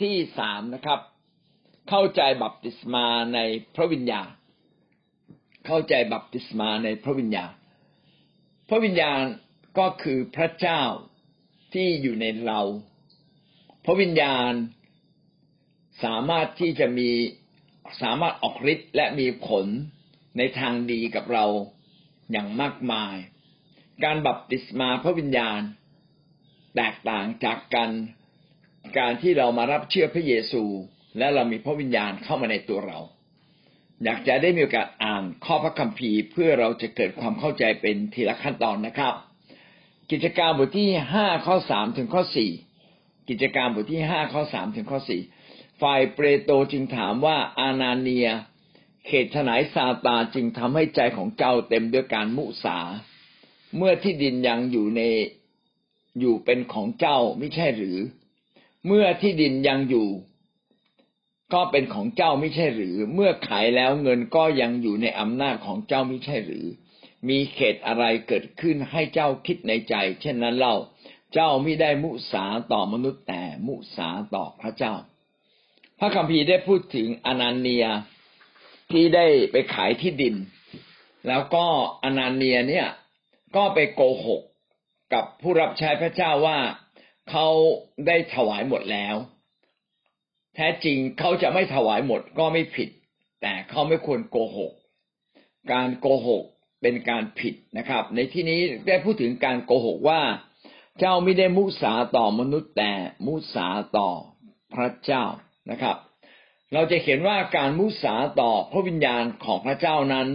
ที่สามนะครับ เข้าใจบัพติศมาในพระวิญญา เข้าใจบัพติศมาในพระวิญญา พระวิญญาณก็คือพระเจ้าที่อยู่ในเรา พระวิญญาณสามารถที่จะมีสามารถออกฤทธิ์และมีผลในทางดีกับเราอย่างมากมาย การบัพติศมาพระวิญญาณ แตกต่างจากกัน การที่เรามารับเชื่อพระเยซู และเรามีพระวิญญาณเข้ามาในตัวเรา อยากจะได้มีโอกาสอ่านข้อพระคัมภีร์เพื่อเราจะเกิดความเข้าใจเป็นทีละขั้นตอนนะครับ กิจการบทที่ห้าข้อสามถึงข้อสี่กิจการบทที่ห้าข้อสามถึงข้อสี่ฝ่ายเปโตรจึงถามว่าอานาเนียเขตฉนายซาตาจึงทำให้ใจของเจ้าเต็มด้วยการมุสา เมื่อที่ดินยังอยู่ในอยู่เป็นของเจ้าไม่ใช่หรือ เมื่อที่ดินยังอยู่ ก็เป็นของเจ้าไม่ใช่หรือ เมื่อขายแล้วเงินก็ยังอยู่ในอำนาจของเจ้าไม่ใช่หรือ มีเขตอะไรเกิดขึ้นให้เจ้าคิดในใจ เช่นนั้นเล่าเจ้าไม่ได้มุสาต่อมนุษย์แต่มุสาต่อพระเจ้า พระคัมภีร์ได้พูดถึงอนาเนียที่ได้ไปขายที่ดิน แล้วก็อนาเนียเนี่ยก็ไปโกหกกับผู้รับใช้พระเจ้าว่า เขาได้ถวายหมดแล้ว แท้จริงเขาจะไม่ถวายหมดก็ไม่ผิด แต่เขาไม่ควรโกหก การโกหกเป็นการผิดนะครับ ในที่นี้ได้พูดถึงการโกหกว่า เจ้าไม่ได้มุสาต่อมนุษย์แต่มุสาต่อพระเจ้านะครับ เราจะเห็นว่าการมุสาต่อพระวิญญาณของพระเจ้านั้น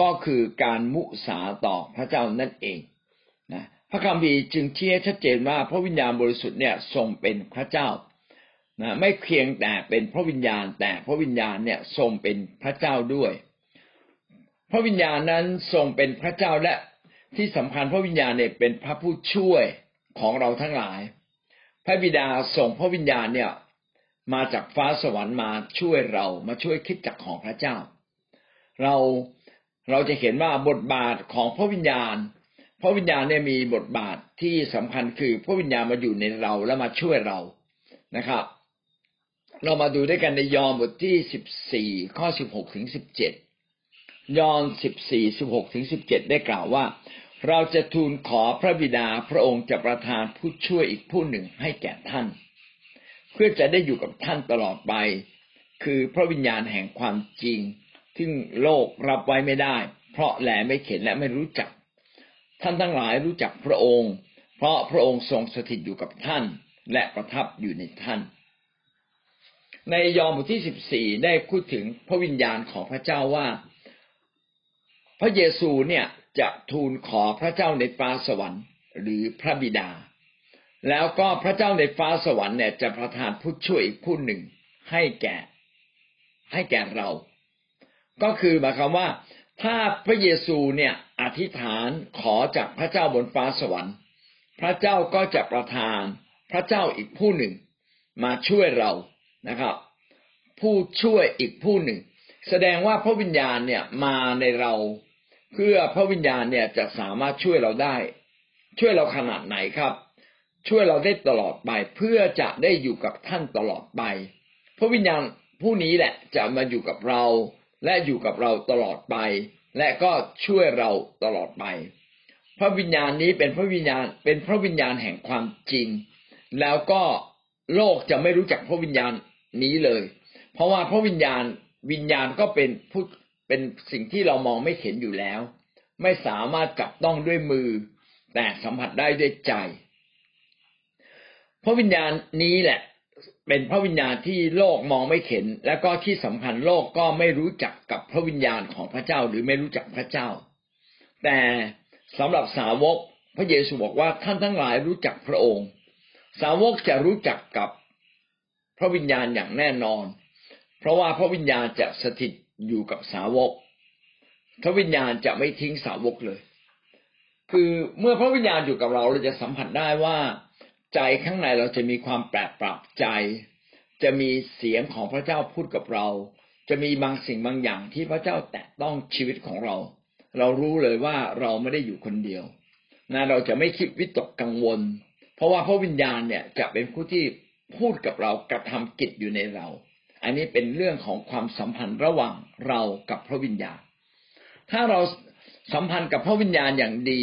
ก็คือการมุสาต่อพระเจ้านั่นเอง พระคัมภีร์จึงเชี่ชัดเจนว่าพระวิญญาณบริสุทธิ์เนี่ยทรงเป็นพระเจ้านะไม่เพียงแต่เป็นพระวิญญาณ แต่พระวิญญาณเนี่ยทรงเป็นพระเจ้าด้วย พระวิญญาณนั้นทรงเป็นพระเจ้าและที่สำคัญพระวิญญาณเนี่ยเป็นพระผู้ช่วยของเราทั้งหลาย พระบิดาส่งพระวิญญาณเนี่ยมาจากฟ้าสวรรค์มาช่วยเรามาช่วยคิดจักของพระเจ้า เราเราจะเห็นว่าบทบาทของพระวิญญาณ ระวิญญาณเนี่ยมีบทบาทที่สำคัญคือพระวิญญาณมาอยู่ในเราและมาช่วยเรานะครับ เรามาดูด้วยกันในยอห์นบทที่สิบสี่ข้อสิบหกถึงสิบเจ็ดยอห์นสิบสี่สิบหกถึงสิบเจ็ดได้กล่าวว่า เราจะทูลขอพระบิดาพระองค์จะประทานผู้ช่วยอีกผู้หนึ่งให้แก่ท่าน เพื่อจะได้อยู่กับท่านตลอดไป คือพระวิญญาณแห่งความจริงซึ่งโลกรับไว้ไม่ได้ เพราะแลไม่เข็นและไม่รู้จัก ท่านทั้งหลายรู้จักพระองค์ เพราะพระองค์ทรงสถิตอยู่กับท่าน และประทับอยู่ในท่าน ในยอห์นบทที่สิบสี่ได้พูดถึงพระวิญญาณของพระเจ้าว่า พระเยซูเนี่ยจะทูลขอพระเจ้าในฟ้าสวรรค์ หรือพระบิดา แล้วก็พระเจ้าในฟ้าสวรรค์เนี่ยจะประทานผู้ช่วยอีกผู้หนึ่งให้แก่ ให้แก่เรา ก็คือหมายความว่าถ้าพระเยซูเนี่ย อธิษฐานขอจากพระเจ้าบนฟ้าสวรรค์ พระเจ้าก็จะประทานพระเจ้าอีกผู้หนึ่ง มาช่วยเรานะครับ ผู้ช่วยอีกผู้หนึ่ง แสดงว่าพระวิญญาณเนี่ยมาในเรา เพื่อพระวิญญาณเนี่ยจะสามารถช่วยเราได้ ช่วยเราขนาดไหนครับ ช่วยเราได้ตลอดไปเพื่อจะได้อยู่กับท่านตลอดไป พระวิญญาณผู้นี้แหละจะมาอยู่กับเราและอยู่กับเราตลอดไป และก็ช่วยเราตลอดไป พระวิญญาณนี้เป็นพระวิญญาณเป็นพระวิญญาณแห่งความจริง แล้วก็โลกจะไม่รู้จักพระวิญญาณนี้เลย เพราะว่าพระวิญญาณวิญญาณก็เป็นผู้เป็นสิ่งที่เรามองไม่เห็นอยู่แล้ว ไม่สามารถจับต้องด้วยมือ แต่สัมผัสได้ด้วยใจ พระวิญญาณนี้แหละ เป็นพระวิญญาณที่โลกมองไม่เห็น และก็ที่สำคัญโลกก็ไม่รู้จักกับพระวิญญาณของพระเจ้าหรือไม่รู้จักพระเจ้า แต่สำหรับสาวกพระเยซูบอกว่าท่านทั้งหลายรู้จักพระองค์ สาวกจะรู้จักกับพระวิญญาณอย่างแน่นอน เพราะว่าพระวิญญาณจะสถิตอยู่กับสาวก พระวิญญาณจะไม่ทิ้งสาวกเลย คือเมื่อพระวิญญาณอยู่กับเราเราจะสัมผัสได้ว่า ใจข้างในเราจะมีความแปลกปรับใจ จะมีเสียงของพระเจ้าพูดกับเรา จะมีบางสิ่งบางอย่างที่พระเจ้าแตะต้องชีวิตของเรา เรารู้เลยว่าเราไม่ได้อยู่คนเดียวนะเราจะไม่คิดวิตกกังวล เพราะว่าพระวิญญาณเนี่ยจะเป็นผู้ที่พูดกับเรากระทำกิจอยู่ในเรา อันนี้เป็นเรื่องของความสัมพันธ์ระหว่างเรากับพระวิญญาณ ถ้าเราสัมพันธ์กับพระวิญญาณอย่างดี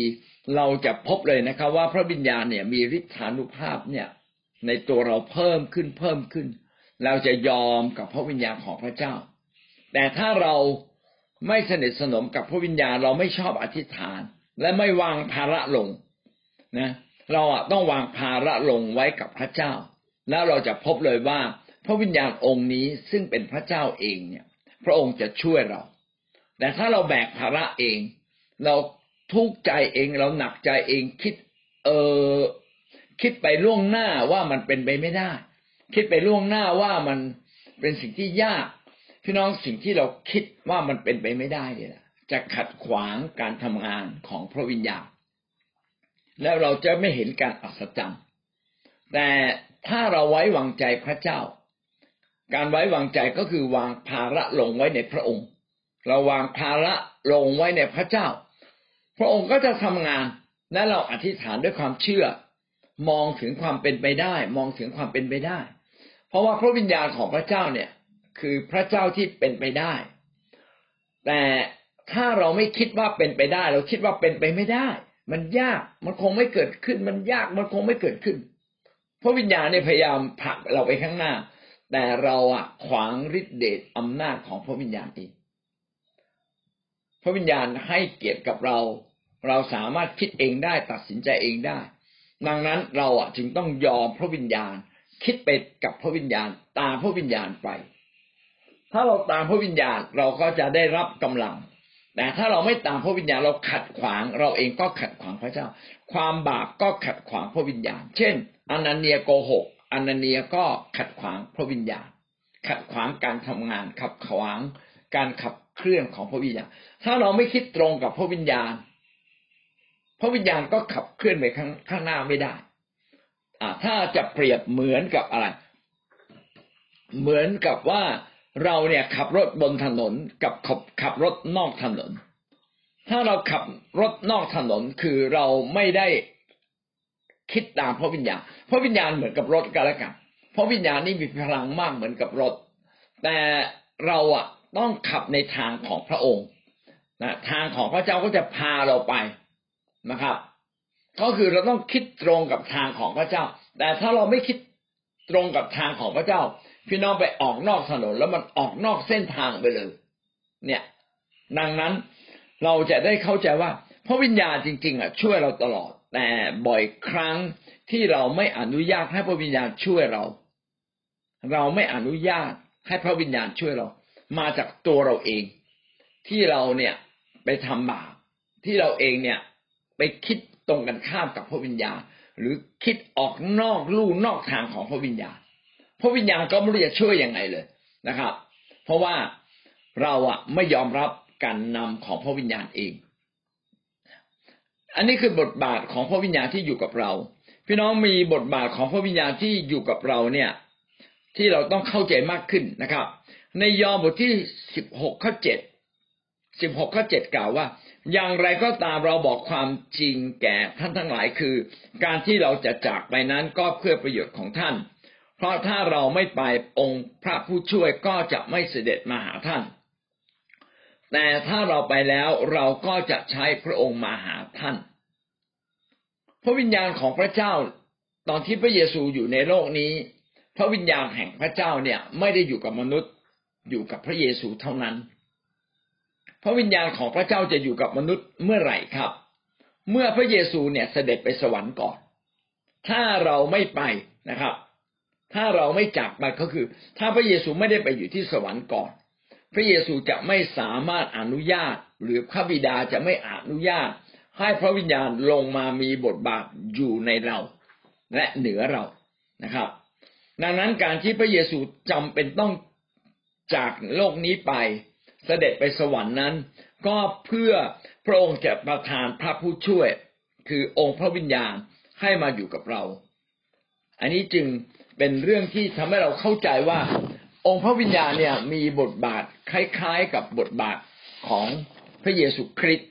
เราจะพบเลยนะครับ ว่าพระวิญญาณเนี่ยมีฤทธานุภาพเนี่ย ในตัวเราเพิ่มขึ้นเพิ่มขึ้น เราจะยอมกับพระวิญญาณของพระเจ้า แต่ถ้าเราไม่สนิทสนมกับพระวิญญาณเราไม่ชอบอธิษฐาน และไม่วางภาระลงนะ เราอะต้องวางภาระลงไว้กับพระเจ้า แล้วเราจะพบเลยว่าพระวิญญาณองค์นี้ซึ่งเป็นพระเจ้าเองเนี่ย พระองค์จะช่วยเรา แต่ถ้าเราแบกภาระเอง เรา ทุกข์ใจเองเราหนักใจเองคิด เออคิดไปล่วงหน้าว่ามันเป็นไปไม่ได้ คิดไปล่วงหน้าว่ามันเป็นสิ่งที่ยากพี่น้องสิ่งที่เราคิดว่ามันเป็นไปไม่ได้เนี่ยจะขัดขวางการทำงานของพระวิญญาณ แล้วเราจะไม่เห็นการอัศจรรย์แต่ถ้าเราไว้วางใจพระเจ้า การไว้วางใจก็คือวางภาระลงไว้ในพระองค์ เราวางภาระลงไว้ในพระเจ้า พระองค์ก็จะทำงานและเราอธิษฐานด้วยความเชื่อ มองถึงความเป็นไปได้ มองถึงความเป็นไปได้ เพราะว่าพระวิญญาณของพระเจ้าเนี่ย คือพระเจ้าที่เป็นไปได้ แต่ถ้าเราไม่คิดว่าเป็นไปได้ เราคิดว่าเป็นไปไม่ได้ มันยากมันคงไม่เกิดขึ้น มันยากมันคงไม่เกิดขึ้น พระวิญญาณเนี่ยพยายามผลักเราไปข้างหน้า แต่เราอะขวางฤทธิเดชอำนาจของพระวิญญาณเอง พระวิญญาณให้เกียรติกับเรา เราสามารถคิดเองได้ตัดสินใจเองได้ ดังนั้นเราอะจึงต้องยอมพระวิญญาณ คิดไปกับพระวิญญาณ ตามพระวิญญาณไป ถ้าเราตามพระวิญญาณเราก็จะได้รับกำลังแต่ถ้าเราไม่ตามพระวิญญาณเราขัดขวาง เราเองก็ขัดขวางพระเจ้า ความบาปก็ขัดขวางพระวิญญาณ เช่นอนันเนียโกหกอนันเนียก็ขัดขวางพระวิญญาณ ขัดขวางการทำงานขัดขวางการขับ เคลื่อนของพระวิญญาณ ถ้าเราไม่คิดตรงกับพระวิญญาณ พระวิญญาณก็ขับเคลื่อนไปข้างข้างหน้าไม่ได้ อ่า ถ้าจะเปรียบเหมือนกับอะไร เหมือนกับว่าเราเนี่ยขับรถบนถนนกับขับขับรถนอกถนน ถ้าเราขับรถนอกถนนคือเราไม่ได้คิดตามพระวิญญาณ พระวิญญาณเหมือนกับรถกันแล้วกัน พระวิญญาณนี่มีพลังมากเหมือนกับรถ แต่เราอะ ต้องขับในทางของพระองค์นะทางของพระเจ้าก็จะพาเราไปนะครับ ก็คือเราต้องคิดตรงกับทางของพระเจ้า แต่ถ้าเราไม่คิดตรงกับทางของพระเจ้า พี่น้องไปออกนอกถนนแล้วมันออกนอกเส้นทางไปเลย เนี่ย ดังนั้นเราจะได้เข้าใจว่าพระวิญญาณจริง ๆ อะ ช่วยเราตลอด แต่บ่อยครั้งที่เราไม่อนุญาตให้พระวิญญาณช่วยเรา เราไม่อนุญาตให้พระวิญญาณช่วยเรา มาจากตัวเราเอง ที่เราเนี่ยไปทำบาปที่เราเองเนี่ยไปคิดตรงกันข้ามกับพระวิญญาณ หรือคิดออกนอกลู่นอกทางของพระวิญญาณพระวิญญาณก็ไม่รู้จะช่วยยังไงเลยนะครับ เพราะว่าเราอะไม่ยอมรับการนำของพระวิญญาณเอง อันนี้คือบทบาทของพระวิญญาณที่อยู่กับเรา พี่น้องมีบทบาทของพระวิญญาณที่อยู่กับเราเนี่ย ที่เราต้องเข้าใจมากขึ้นนะครับ ในยอห์นบทที่สิบหกข้อเจ็ดสิบหกข้อเจ็ดกล่าวว่า อย่างไรก็ตามเราบอกความจริงแก่ท่านทั้งหลายคือ การที่เราจะจากไปนั้นก็เพื่อประโยชน์ของท่าน เพราะถ้าเราไม่ไปองค์พระผู้ช่วยก็จะไม่เสด็จมาหาท่าน แต่ถ้าเราไปแล้วเราก็จะใช้พระองค์มาหาท่าน พระวิญญาณของพระเจ้าตอนที่พระเยซูอยู่ในโลกนี้ พระวิญญาณแห่งพระเจ้าเนี่ยไม่ได้อยู่กับมนุษย์ อยู่กับพระเยซูเท่านั้น พระวิญญาณของพระเจ้าจะอยู่กับมนุษย์เมื่อไหร่ครับ เมื่อพระเยซูเนี่ยเสด็จไปสวรรค์ก่อน ถ้าเราไม่ไปนะครับ ถ้าเราไม่จากไปก็คือ ถ้าพระเยซูไม่ได้ไปอยู่ที่สวรรค์ก่อน พระเยซูจะไม่สามารถอนุญาต หรือพระบิดาจะไม่อนุญาต ให้พระวิญญาณลงมามีบทบาทอยู่ในเรา และเหนือเรานะครับ ดังนั้นการที่พระเยซูจำเป็นต้อง จากโลกนี้ไป เสด็จไปสวรรค์นั้น ก็เพื่อพระองค์จะประทานพระผู้ช่วย คือองค์พระวิญญาณให้มาอยู่กับเรา อันนี้จึงเป็นเรื่องที่ทำให้เราเข้าใจว่า องค์พระวิญญาณเนี่ยมีบทบาทคล้ายๆกับบทบาทของพระเยซูคริสต์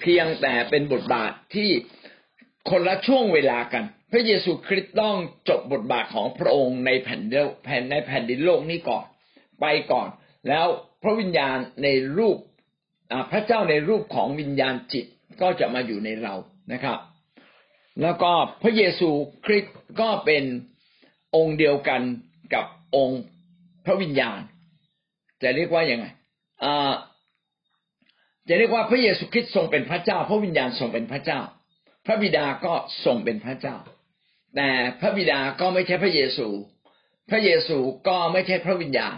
เพียงแต่เป็นบทบาทที่คนละช่วงเวลากัน พระเยซูคริสต์ต้องจบบทบาทของพระองค์ในแผ่นดินแผ่นในแผ่นดินโลกนี้ก่อน ไปก่อน แล้วพระวิญญาณในรูปพระเจ้าในรูปของวิญญาณจิตก็จะมาอยู่ในเรานะครับ แล้วก็พระเยซูคริสต์ก็เป็นองค์เดียวกันกับองค์พระวิญญาณ จะเรียกว่ายังไงจะเรียกว่าพระเยซูคริสต์ทรงเป็นพระเจ้า พระวิญญาณทรงเป็นพระเจ้า พระบิดาก็ทรงเป็นพระเจ้า แต่พระบิดาก็ไม่ใช่พระเยซู พระเยซูก็ไม่ใช่พระวิญญาณ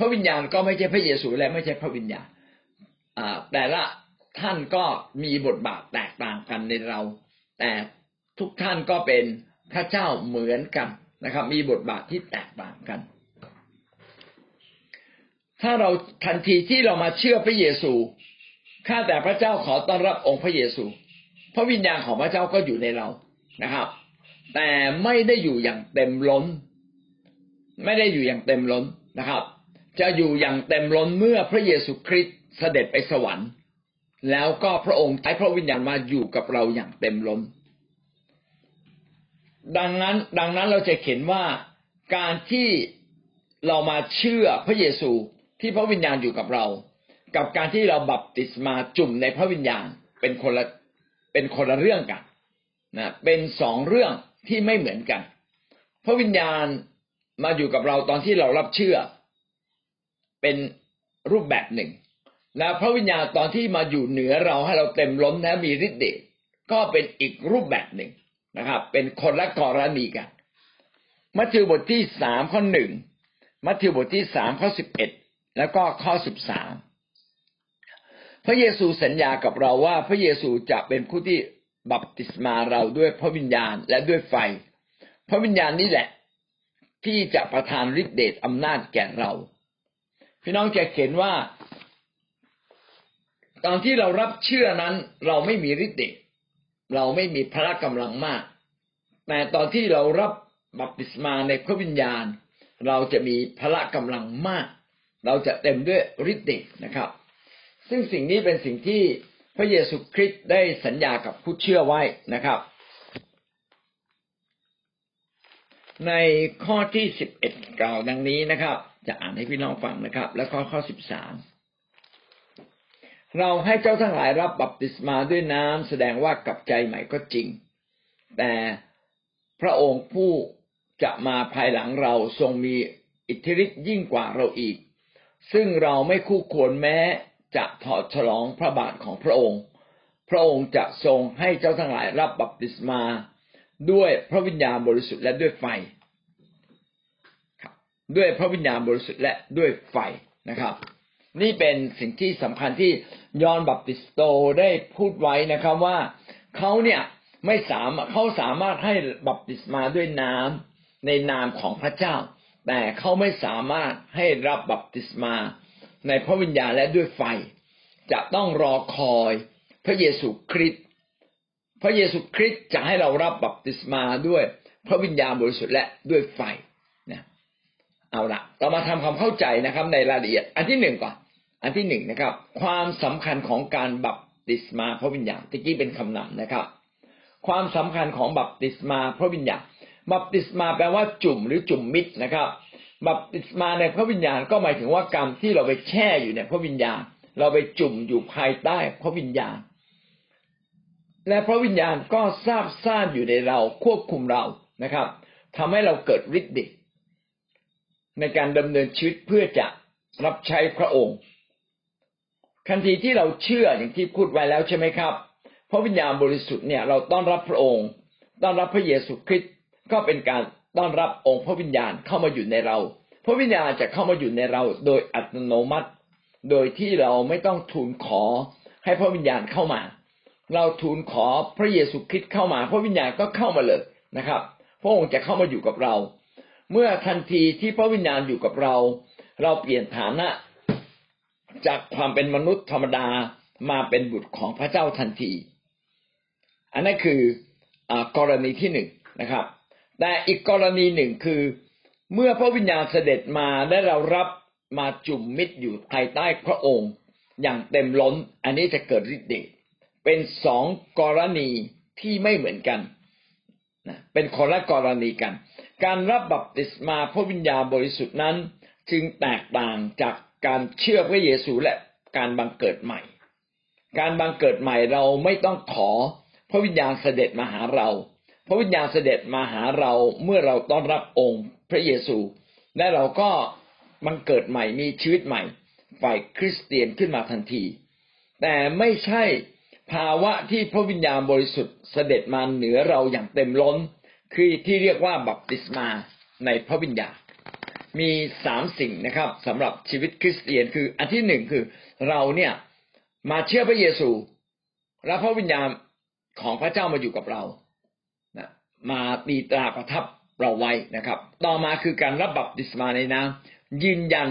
พระวิญญาณก็ไม่ใช่พระเยซูและไม่ใช่พระวิญญาณแต่ละท่านก็มีบทบาทแตกต่างกันในเรา แต่ทุกท่านก็เป็นพระเจ้าเหมือนกันนะครับ มีบทบาทที่แตกต่างกัน ถ้าเราทันทีที่เรามาเชื่อพระเยซูข้าแต่พระเจ้าขอต้อนรับองค์พระเยซู พระวิญญาณของพระเจ้าก็อยู่ในเรานะครับ แต่ไม่ได้อยู่อย่างเต็มล้น ไม่ได้อยู่อย่างเต็มล้นนะครับ จะอยู่อย่างเต็มล้นเมื่อพระเยซูคริสต์เสด็จไปสวรรค์ แล้วก็พระองค์ใช้พระวิญญาณมาอยู่กับเราอย่างเต็มล้น ดังนั้นดังนั้นเราจะเห็นว่าการที่เรามาเชื่อพระเยซูที่พระวิญญาณอยู่กับเรา กับการที่เราบัพติศมาจุ่มในพระวิญญาณเป็นคนละเป็นคนละเรื่องกันนะเป็นสองเรื่องที่ไม่เหมือนกัน พระวิญญาณมาอยู่กับเราตอนที่เรารับเชื่อ เป็นรูปแบบหนึ่งแล้วพระวิญญาณตอนที่มาอยู่เหนือเราให้เราเต็มล้นและมีฤทธิ์เดชก็เป็นอีกรูปแบบหนึ่งนะครับ เป็นคนละกรณีกันมัทธิวบทที่สามข้อหนึ่งมัทธิวบทที่สามข้อสิบเอ็ดแล้วก็ข้อสิบสามพระเยซูสัญญากับเราว่าพระเยซูจะเป็นผู้ที่บัพติศมาเราด้วยพระวิญญาณและด้วยไฟ พระวิญญาณนี้แหละ ที่จะประทานฤทธิเดชอำนาจแก่เรา พี่น้องจะเห็นว่า ตอนที่เรารับเชื่อนั้น เราไม่มีฤทธิ์เดชเราไม่มีพละกำลังมาก แต่ตอนที่เรารับบัพติศมาในพระวิญญาณ เราจะมีพละกำลังมาก เราจะเต็มด้วยฤทธิ์เดชนะครับ ซึ่งสิ่งนี้เป็นสิ่งที่พระเยซูคริสต์ได้สัญญากับผู้เชื่อไว้นะครับ ในข้อที่สิบเอ็ดกล่าวดังนี้นะครับ จะอ่านให้พี่น้องฟังนะครับ แล้วก็ข้อสิบสามเราให้เจ้าทั้งหลายรับบัพติศมาด้วยน้ำแสดงว่ากับใจใหม่ก็จริง แต่พระองค์ผู้จะมาภายหลังเราทรงมีอิทธิฤทธิ์ยิ่งกว่าเราอีก ซึ่งเราไม่คู่ควรแม้จะถอดฉลองพระบาทของพระองค์ พระองค์จะทรงให้เจ้าทั้งหลายรับบัพติศมา ด้วยพระวิญญาณบริสุทธิ์และด้วยไฟ ด้วยพระวิญญาณบริสุทธิ์และด้วยไฟนะครับ นี่เป็นสิ่งที่สำคัญที่ยอห์นบัพติสโตได้พูดไว้นะครับว่าเขาเนี่ยไม่สามารถเขาสามารถให้บัพติศมาด้วยน้ำในนามของพระเจ้า แต่เขาไม่สามารถให้รับบัพติศมาในพระวิญญาณและด้วยไฟ จะต้องรอคอยพระเยซูคริสต์พระเยซูคริสต์จะให้เรารับบัพติศมาด้วยพระวิญญาณบริสุทธิ์และด้วยไฟ เอาละเรามาทำความเข้าใจนะครับ ในรายละเอียด อันที่หนึ่งก่อน อันที่หนึ่งนะครับ ความสำคัญของการบัพติศมาพระวิญญาณตะกี้เป็นคำนำนะครับ ความสำคัญของบัพติศมาพระวิญญาณบัพติศมาแปลว่าจุ่มหรือจุ่มมิตรนะครับ บัพติศมาในพระวิญญาณก็หมายถึงว่ากรรมที่เราไปแช่อยู่ในพระวิญญาณ เราไปจุ่มอยู่ภายใต้พระวิญญาณ และพระวิญญาณก็ทราบซ่านอยู่ในเราควบคุมเรานะครับทำให้เราเกิดฤทธิ์เดช ในการดำเนินชีวิตเพื่อจะรับใช้พระองค์ทันทีที่เราเชื่ออย่างที่พูดไว้แล้วใช่ไหมครับ พระวิญญาณบริสุทธิ์เนี่ยเราต้อนรับพระองค์ ต้อนรับพระเยซูคริสต์ก็เป็นการต้อนรับองค์พระวิญญาณเข้ามาอยู่ในเรา พระวิญญาณจะเข้ามาอยู่ในเราโดยอัตโนมัติ โดยที่เราไม่ต้องทูลขอให้พระวิญญาณเข้ามา เราทูลขอพระเยซูคริสต์เข้ามา พระวิญญาณก็เข้ามาเลยนะครับ พระองค์จะเข้ามาอยู่กับเรา เมื่อทันทีที่พระวิญญาณอยู่กับเรา เราเปลี่ยนฐานะ จากความเป็นมนุษย์ธรรมดามาเป็นบุตรของพระเจ้าทันที อันนั้นคือกรณีที่หนึ่งนะครับ แต่อีกกรณีหนึ่งคือ เมื่อพระวิญญาณเสด็จมาและเรารับมาจุ่มมิตรอยู่ภายใต้พระองค์ อย่างเต็มล้น อันนี้จะเกิดฤทธิ์เดชเป็นสองกรณีที่ไม่เหมือนกันนะเป็นคนละกรณีกัน การรับบัพติศมาพระวิญญาณบริสุทธิ์นั้น จึงแตกต่างจากการเชื่อพระเยซูและการบังเกิดใหม่ การบังเกิดใหม่เราไม่ต้องขอพระวิญญาณเสด็จมาหาเรา พระวิญญาณเสด็จมาหาเราเมื่อเราต้อนรับองค์พระเยซู และเราก็บังเกิดใหม่มีชีวิตใหม่ ฝ่ายคริสเตียนขึ้นมาทันที แต่ไม่ใช่ภาวะที่พระวิญญาณบริสุทธิ์เสด็จมาเหนือเราอย่างเต็มล้น คือที่เรียกว่าบัพติศมาในพระวิญญาณมีสามสิ่งนะครับสำหรับชีวิตคริสเตียนคือ อันที่หนึ่งคือเราเนี่ยมาเชื่อพระเยซู และพระวิญญาณของพระเจ้ามาอยู่กับเรานะมาตีตราประทับเราไว้นะครับ ต่อมาคือการรับบัพติศมาในน้ำยืนยัน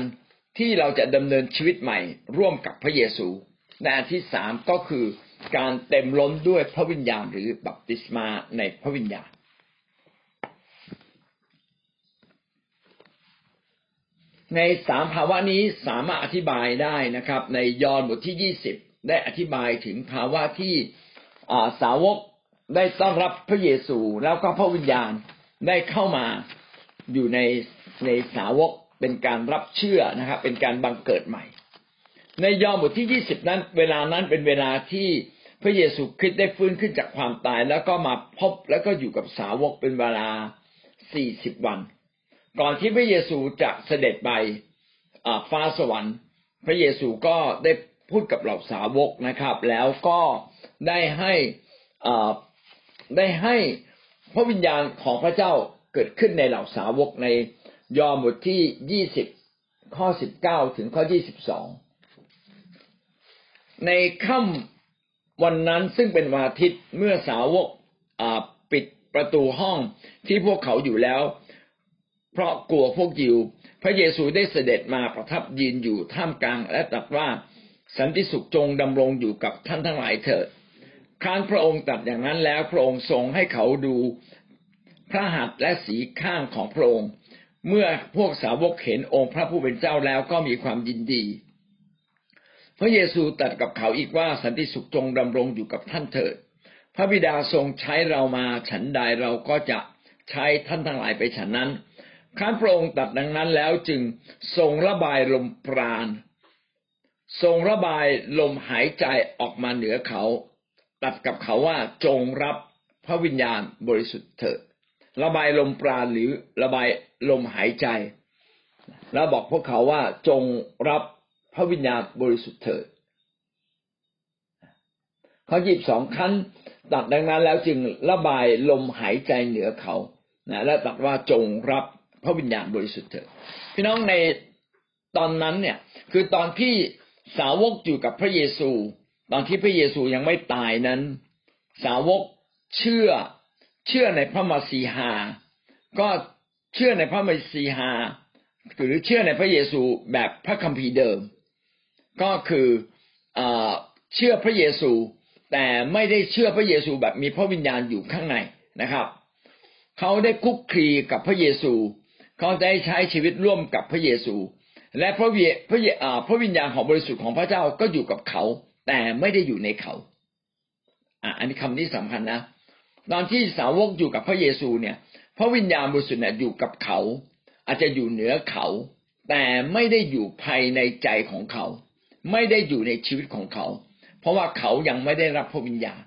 ที่เราจะดำเนินชีวิตใหม่ร่วมกับพระเยซูและอันที่สามก็คือการเต็มล้นด้วยพระวิญญาณหรือบัพติศมาในพระวิญญาณ ในสามภาวะนี้สามารถอธิบายได้นะครับ ในยอห์นบทที่ยี่สิบได้อธิบายถึงภาวะที่สาวกได้ต้อนรับพระเยซูแล้วก็พระวิญญาณได้เข้ามาอยู่ในในสาวกเป็นการรับเชื่อนะครับ เป็นการบังเกิดใหม่ ในยอห์นบทที่ยี่สิบนั้น เวลานั้นเป็นเวลาที่พระเยซูคริสต์ได้ฟื้นขึ้นจากความตาย แล้วก็มาพบแล้วก็อยู่กับสาวกเป็นเวลาสี่สิบวัน ก่อนที่พระเยซูจะเสด็จไปฟ้าสวรรค์ พระเยซูก็ได้พูดกับเหล่าสาวกนะครับ แล้วก็ได้ให้ได้ให้พระวิญญาณของพระเจ้าเกิดขึ้นในเหล่าสาวกในยอห์นบทที่ยี่สิบข้อสิบเก้าถึงข้อยี่สิบสองในค่ำวันนั้นซึ่งเป็นวันอาทิตย์เมื่อสาวกปิดประตูห้องที่พวกเขาอยู่แล้ว เพราะกลัวพวกยิว พระเยซูได้เสด็จมาประทับยืนอยู่ท่ามกลางและตรัสว่าสันติสุขจงดำรงอยู่กับท่านทั้งหลายเถิด ครั้นพระองค์ตรัสอย่างนั้นแล้วพระองค์ทรงให้เขาดูพระหัตถ์และสีข้างของพระองค์ เมื่อพวกสาวกเห็นองค์พระผู้เป็นเจ้าแล้วก็มีความยินดี พระเยซูตรัสกับเขาอีกว่าสันติสุขจงดำรงอยู่กับท่านเถิด พระบิดาทรงใช้เรามาฉันใดเราก็จะใช้ท่านทั้งหลายไปฉันนั้น ข้าพระองค์ตรัสดังนั้นแล้วจึงทรงระบายลมปราณ ทรงระบายลมหายใจออกมาเหนือเขา ตัดกับเขาว่าจงรับพระวิญญาณบริสุทธิ์เถิดระบายลมปราณหรือระบายลมหายใจ แล้วบอกพวกเขาว่าจงรับพระวิญญาณบริสุทธิ์เถิดเขาหยิบสองขั้นตัดดังนั้นแล้วจึงระบายลมหายใจเหนือเขานะและตัดว่าจงรับ พระวิญญาณบริสุทธิ์เถิดพี่น้องในตอนนั้นเนี่ย คือตอนที่สาวกอยู่กับพระเยซู ตอนที่พระเยซูยังไม่ตายนั้น สาวกเชื่อเชื่อในพระมาสีหา ก็เชื่อในพระมาสีหาหรือเชื่อในพระเยซูแบบพระคัมภีร์เดิม ก็คือเชื่อพระเยซู แต่ไม่ได้เชื่อพระเยซูแบบมีพระวิญญาณอยู่ข้างในนะครับ เขาได้คุกคีกับพระเยซู เขาได้ใช้ชีวิตร่วมกับพระเยซู และพระวิพระพระวิญญาณของบริสุทธิ์ของพระเจ้าก็อยู่กับเขา แต่ไม่ได้อยู่ในเขาอะอันนี้คำนี้สำคัญนะตอนที่สาวกอยู่กับพระเยซูเนี่ย พระวิญญาณบริสุทธิ์เนี่ยอยู่กับเขา อาจจะอยู่เหนือเขา แต่ไม่ได้อยู่ภายในใจของเขา ไม่ได้อยู่ในชีวิตของเขา เพราะว่าเขายังไม่ได้รับพระวิญญาณ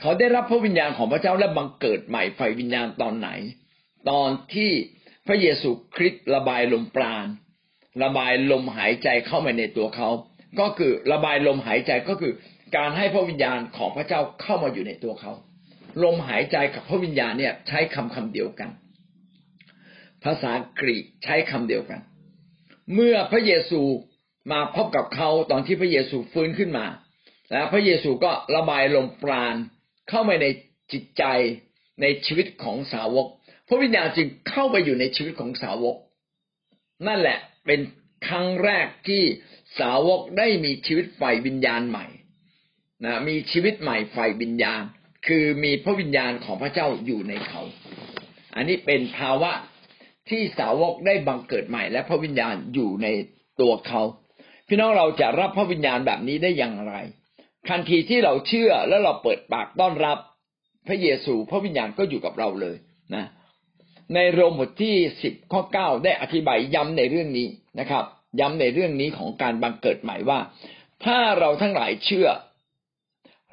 เขาได้รับพระวิญญาณของพระเจ้าและบังเกิดใหม่ไฟวิญญาณตอนไหน ตอนที่ พระเยซูคริสต์ระบายลมปราณ ระบายลมหายใจเข้ามาในตัวเขา ก็คือระบายลมหายใจก็คือการให้พระวิญญาณของพระเจ้าเข้ามาอยู่ในตัวเขา ลมหายใจกับพระวิญญาณเนี่ยใช้คำคำเดียวกัน ภาษากรีกใช้คำเดียวกัน เมื่อพระเยซูมาพบกับเขาตอนที่พระเยซูฟื้นขึ้นมา แล้วพระเยซูก็ระบายลมปราณเข้ามาในจิตใจในชีวิตของสาวก พระวิญญาณจึงเข้าไปอยู่ในชีวิตของสาวก นั่นแหละเป็นครั้งแรกที่สาวกได้มีชีวิตฝ่ายวิญญาณใหม่นะมีชีวิตใหม่ฝ่ายวิญญาณ คือมีพระวิญญาณของพระเจ้าอยู่ในเขา อันนี้เป็นภาวะที่สาวกได้บังเกิดใหม่ และพระวิญญาณอยู่ในตัวเขา พี่น้องเราจะรับพระวิญญาณแบบนี้ได้อย่างไร ทันทีที่เราเชื่อแล้วเราเปิดปากต้อนรับพระเยซู พระวิญญาณก็อยู่กับเราเลยนะ ในโรมบทที่สิบข้อเก้าได้อธิบายย้ำในเรื่องนี้นะครับ ย้ำในเรื่องนี้ของการบังเกิดใหม่ว่า ถ้าเราทั้งหลายเชื่อ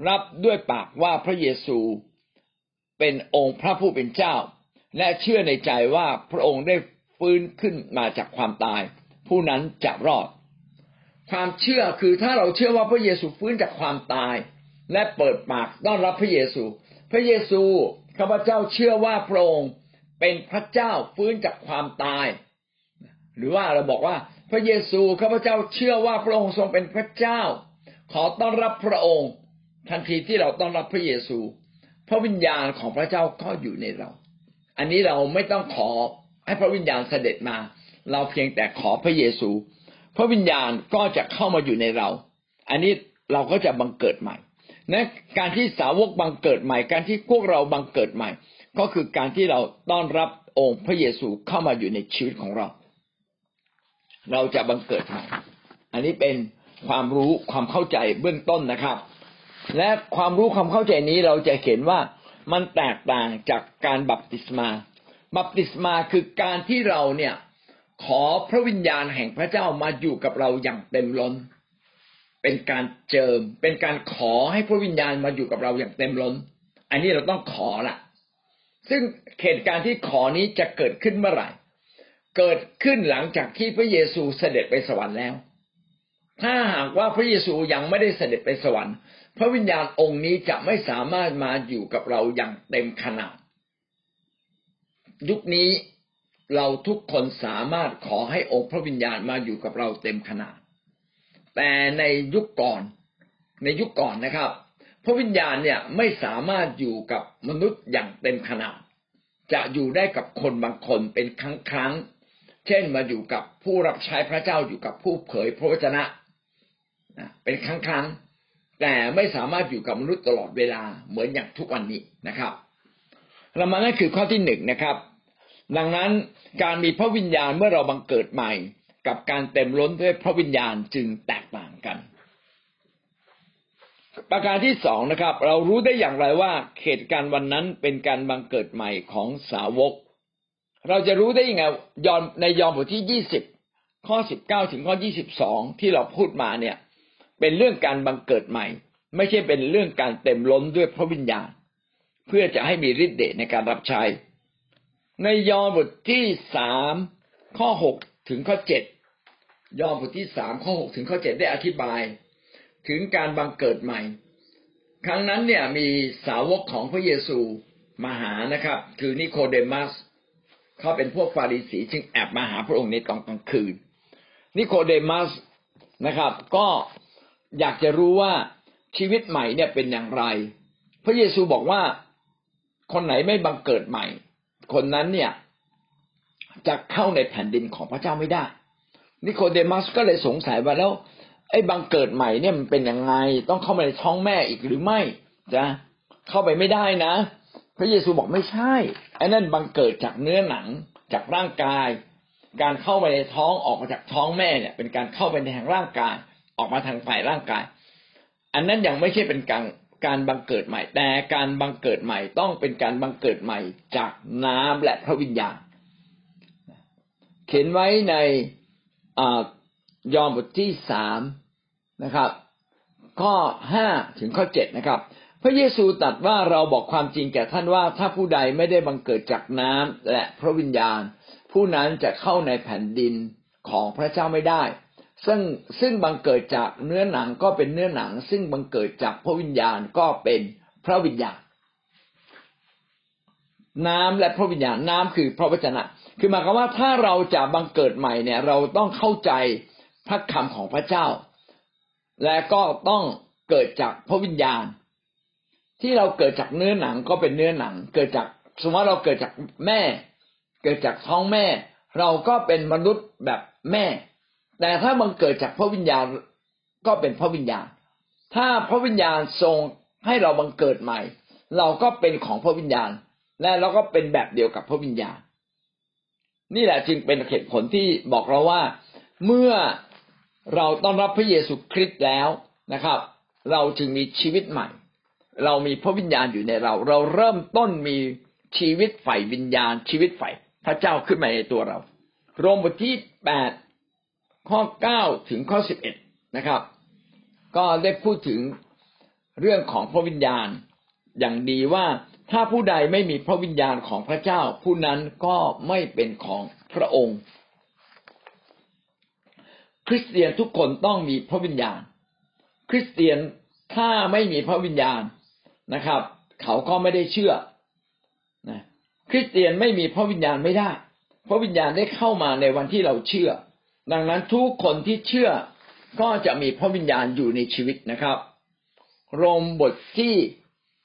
รับด้วยปากว่าพระเยซูเป็นองค์พระผู้เป็นเจ้า และเชื่อในใจว่าพระองค์ได้ฟื้นขึ้นมาจากความตาย ผู้นั้นจะรอด ความเชื่อคือถ้าเราเชื่อว่าพระเยซูฟื้นจากความตาย และเปิดปากต้อนรับพระเยซู พระเยซูข้าพเจ้าเชื่อว่าพระองค์ เป็นพระเจ้าฟื้นจากความตาย หรือว่าเราบอกว่าพระเยซูข้าพเจ้าเชื่อว่าพระองค์ทรงเป็นพระเจ้า ขอต้อนรับพระองค์ ทันทีที่เราต้อนรับพระเยซู พระวิญญาณของพระเจ้าก็อยู่ในเรา อันนี้เราไม่ต้องขอให้พระวิญญาณเสด็จมา เราเพียงแต่ขอพระเยซู พระวิญญาณก็จะเข้ามาอยู่ในเรา อันนี้เราก็จะบังเกิดใหม่นะการที่สาวกบังเกิดใหม่ การที่พวกเราบังเกิดใหม่ ก็คือการที่เราต้อนรับองค์พระเยซูเข้ามาอยู่ในชีวิตของเรา เราจะบังเกิดใหม่อันนี้เป็นความรู้ความเข้าใจเบื้องต้นนะครับ และความรู้ความเข้าใจนี้เราจะเห็นว่ามันแตกต่างจากการบัพติศมา บัพติศมาคือการที่เราเนี่ยขอพระวิญญาณแห่งพระเจ้ามาอยู่กับเราอย่างเต็มล้น เป็นการเจิม เป็นการขอให้พระวิญญาณมาอยู่กับเราอย่างเต็มล้น อันนี้เราต้องขอละ ซึ่งเหตุการณ์ที่ขอนี้จะเกิดขึ้นเมื่อไหร่ เกิดขึ้นหลังจากที่พระเยซูเสด็จไปสวรรค์แล้ว ถ้าหากว่าพระเยซูยังไม่ได้เสด็จไปสวรรค์ พระวิญญาณองค์นี้จะไม่สามารถมาอยู่กับเราอย่างเต็มขนาด ยุคนี้เราทุกคนสามารถขอให้องค์พระวิญญาณมาอยู่กับเราเต็มขนาด แต่ในยุคก่อน ในยุคก่อนนะครับ พระวิญญาณเนี่ยไม่สามารถอยู่กับมนุษย์อย่างเต็มขนาด จะอยู่ได้กับคนบางคนเป็นครั้งครั้ง เช่นมาอยู่กับผู้รับใช้พระเจ้าอยู่กับผู้เผยพระวจนะเป็นครั้งครั้ง แต่ไม่สามารถอยู่กับมนุษย์ตลอดเวลาเหมือนอย่างทุกวันนี้นะครับ เรามานั่นคือข้อที่หนึ่งนะครับ ดังนั้นการมีพระวิญญาณเมื่อเราบังเกิดใหม่ กับการเต็มล้นด้วยพระวิญญาณจึงแตกต่างกัน ประการที่สองนะครับ เรารู้ได้อย่างไรว่าเหตุการณ์วันนั้นเป็นการบังเกิดใหม่ของสาวก เราจะรู้ได้ยังไงยอนในยอห์นบทที่ยี่สิบข้อสิบเก้าถึงข้อยี่สิบสองที่เราพูดมาเนี่ย เป็นเรื่องการบังเกิดใหม่ ไม่ใช่เป็นเรื่องการเต็มล้นด้วยพระวิญญาณ เพื่อจะให้มีฤทธิ์เดชในการรับใช้ ในยอห์นบทที่สามข้อหกถึงข้อเจ็ดยอห์นบทที่สามข้อหกถึงข้อเจ็ดได้อธิบายถึงการบังเกิดใหม่ ครั้งนั้นเนี่ยมีสาวกของพระเยซูมาหานะครับ คือนิโคเดมัสเขาเป็นพวกฟาริสีจึงแอบมาหาพระองค์ในตอนกลางคืน นิโคเดมัสนะครับ ก็อยากจะรู้ว่าชีวิตใหม่เนี่ยเป็นอย่างไร พระเยซูบอกว่าคนไหนไม่บังเกิดใหม่ คนนั้นเนี่ยจะเข้าในแผ่นดินของพระเจ้าไม่ได้ นิโคเดมัสก็เลยสงสัยว่าแล้ว ไอ้บังเกิดใหม่เนี่ยมันเป็นยังไง ต้องเข้ามาในท้องแม่อีกหรือไม่จะเข้าไปไม่ได้นะ พระเยซูบอกไม่ใช่ไอ้นั่นบังเกิดจากเนื้อหนังจากร่างกาย การเข้าไปในท้องออกมาจากท้องแม่เนี่ย เป็นการเข้าไปในทางร่างกาย ออกมาทางฝ่ายร่างกาย อันนั้นยังไม่ใช่เป็นการการบังเกิดใหม่ แต่การบังเกิดใหม่ต้องเป็นการบังเกิดใหม่จากน้ำและพระวิญญาณเขียนไว้ในยอห์นบทที่สาม นะครับ ข้อห้าถึงข้อเจ็ดนะครับ พระเยซูตรัสว่าเราบอกความจริงแก่ท่านว่าถ้าผู้ใดไม่ได้บังเกิดจากน้ำและพระวิญญาณ ผู้นั้นจะเข้าในแผ่นดินของพระเจ้าไม่ได้ ซึ่งซึ่งบังเกิดจากเนื้อหนังก็เป็นเนื้อหนัง ซึ่งบังเกิดจากพระวิญญาณก็เป็นพระวิญญาณ น้ำและพระวิญญาณน้ำคือพระวจนะ คือหมายความว่าถ้าเราจะบังเกิดใหม่เนี่ย เราต้องเข้าใจพระคำของพระเจ้า และก็ต้องเกิดจากพระวิญญาณ ที่เราเกิดจากเนื้อหนังก็เป็นเนื้อหนัง เกิดจากสมมติว่าเราเกิดจากแม่ เกิดจากท้องแม่ เราก็เป็นมนุษย์แบบแม่ แต่ถ้ามันเกิดจากพระวิญญาณก็เป็นพระวิญญาณ ถ้าพระวิญญาณทรงให้เราบังเกิดใหม่ เราก็เป็นของพระวิญญาณ และเราก็เป็นแบบเดียวกับพระวิญญาณ นี่แหละจึงเป็นเหตุผลที่บอกเราว่า เมื่อ เราต้อนรับพระเยซูคริสต์แล้วนะครับ เราจึงมีชีวิตใหม่ เรามีพระวิญญาณอยู่ในเรา เราเริ่มต้นมีชีวิตฝ่ายวิญญาณ ชีวิตฝ่ายพระเจ้าขึ้นมาในตัวเรา โรมบทที่แปดข้อเก้าถึงข้อสิบเอ็ดนะครับ ก็ได้พูดถึงเรื่องของพระวิญญาณอย่างดีว่าถ้าผู้ใดไม่มีพระวิญญาณของพระเจ้า ผู้นั้นก็ไม่เป็นของพระองค์ คริสเตียนทุกคนต้องมีพระวิญญาณ คริสเตียนถ้าไม่มีพระวิญญาณนะครับ เขาก็ไม่ได้เชื่อนะคริสเตียนไม่มีพระวิญญาณไม่ได้ พระวิญญาณได้เข้ามาในวันที่เราเชื่อ ดังนั้นทุกคนที่เชื่อก็จะมีพระวิญญาณอยู่ในชีวิตนะครับ โรมบทที่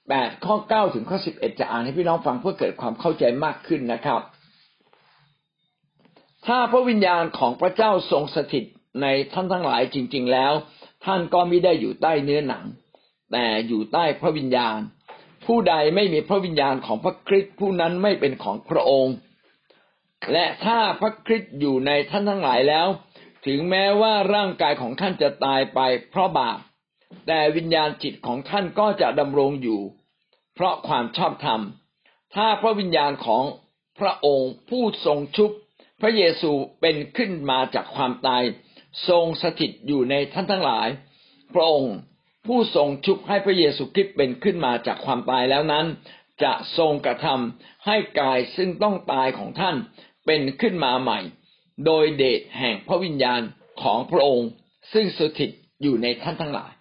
แปดข้อเก้าถึงข้อสิบเอ็ดจะอ่านให้พี่น้องฟังเพื่อเกิดความเข้าใจมากขึ้นนะครับ ถ้าพระวิญญาณของพระเจ้าทรงสถิต ในท่านทั้งหลายจริง ๆ แล้ว ท่านก็ไม่ได้อยู่ใต้เนื้อหนัง แต่อยู่ใต้พระวิญญาณ ผู้ใดไม่มีพระวิญญาณของพระคริสต์ผู้นั้นไม่เป็นของพระองค์ และถ้าพระคริสต์อยู่ในท่านทั้งหลายแล้ว ถึงแม้ว่าร่างกายของท่านจะตายไปเพราะบาปแต่วิญญาณจิตของท่านก็จะดำรงอยู่ เพราะความชอบธรรม ถ้าพระวิญญาณของพระองค์ผู้ทรงชุบ พระเยซูเป็นขึ้นมาจากความตาย ทรงสถิตอยู่ในท่านทั้งหลาย พระองค์ผู้ทรงชุบให้พระเยซูคริสต์เป็นขึ้นมาจากความตายแล้วนั้น จะทรงกระทำให้กายซึ่งต้องตายของท่านเป็นขึ้นมาใหม่ โดยเดชแห่งพระวิญญาณของพระองค์ซึ่งสถิตอยู่ในท่านทั้งหลาย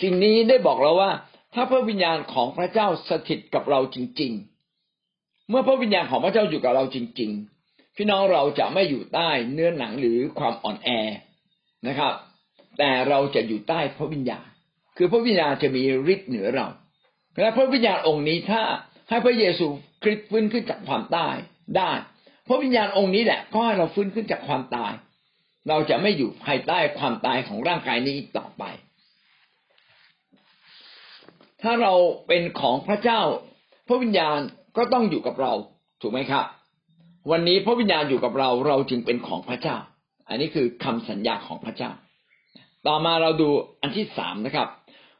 สิ่งนี้ได้บอกเราว่า ถ้าพระวิญญาณของพระเจ้าสถิตกับเราจริง ๆ เมื่อพระวิญญาณของพระเจ้าอยู่กับเราจริง ๆ พี่น้องเราจะไม่อยู่ใต้เนื้อหนังหรือความอ่อนแอนะครับ แต่เราจะอยู่ใต้พระวิญญาณ คือพระวิญญาณจะมีฤทธิ์เหนือเรา และพระวิญญาณองค์นี้ถ้าให้พระเยซูคริสต์ฟื้นขึ้นจากความตายได้ พระวิญญาณองค์นี้แหละก็ให้เราฟื้นขึ้นจากความตาย เราจะไม่อยู่ภายใต้ความตายของร่างกายนี้อีกต่อไป ถ้าเราเป็นของพระเจ้า พระวิญญาณก็ต้องอยู่กับเรา ถูกไหมครับ วันนี้พระวิญญาณอยู่กับเราเราจึงเป็นของพระเจ้า อันนี้คือคำสัญญาของพระเจ้า ต่อมาเราดูอันที่สามนะครับ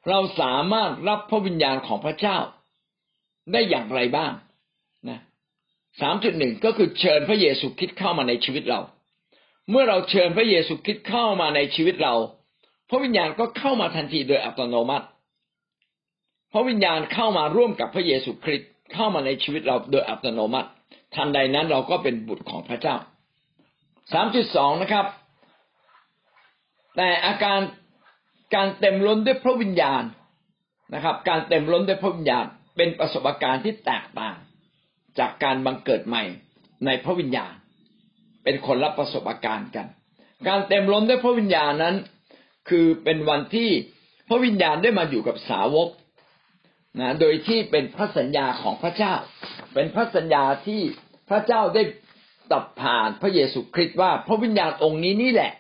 เราสามารถรับพระวิญญาณของพระเจ้า ได้อย่างไรบ้างนะสามจุดหนึ่งก็คือเชิญพระเยซูคริสต์เข้ามาในชีวิตเรา เมื่อเราเชิญพระเยซูคริสต์เข้ามาในชีวิตเรา พระวิญญาณก็เข้ามาทันทีโดยอัตโนมัติ พระวิญญาณเข้ามาร่วมกับพระเยซูคริสต์เข้ามาในชีวิตเราโดยอัตโนมัติ ทันใดนั้นเราก็เป็นบุตรของพระเจ้าสามจุดสองนะครับ แต่อาการการเต็มล้นด้วยพระวิญญาณนะครับ การเต็มล้นด้วยพระวิญญาณ เป็นประสบการณ์ที่แตกต่าง จากการบังเกิดใหม่ในพระวิญญาณ เป็นคนรับประสบการณ์กัน การเต็มล้นด้วยพระวิญญาณนั้น คือเป็นวันที่พระวิญญาณได้มาอยู่กับสาวก นะโดยที่เป็นพระสัญญาของพระเจ้า เป็นพระสัญญาที่พระเจ้าได้ตัดผ่านพระเยซูคริสต์ว่า พระวิญญาณองค์นี้นี่แหละ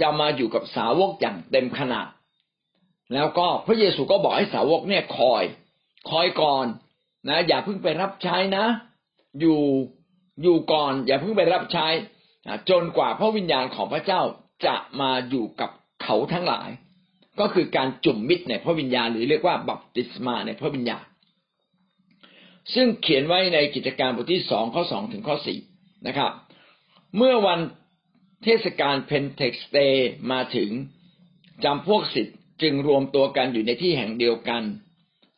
จะมาอยู่กับสาวกอย่างเต็มขนาด แล้วก็พระเยซูก็บอกให้สาวกเนี่ยคอย คอยก่อนนะ อย่าเพิ่งไปรับใช้นะ อยู่อยู่ก่อน อย่าเพิ่งไปรับใช้จนกว่าพระวิญญาณของพระเจ้าจะมาอยู่กับเขาทั้งหลาย ก็คือการจุ่มมิดในพระวิญญาณหรือเรียกว่าบัพติศมาในพระวิญญาณซึ่งเขียนไว้ในกิจการบทที่สองข้อสองถึงข้อสี่นะครับ เมื่อวันเทศกาลเพนเทคอสเตมาถึงจำพวกศิษย์จึงรวมตัวกันอยู่ในที่แห่งเดียวกัน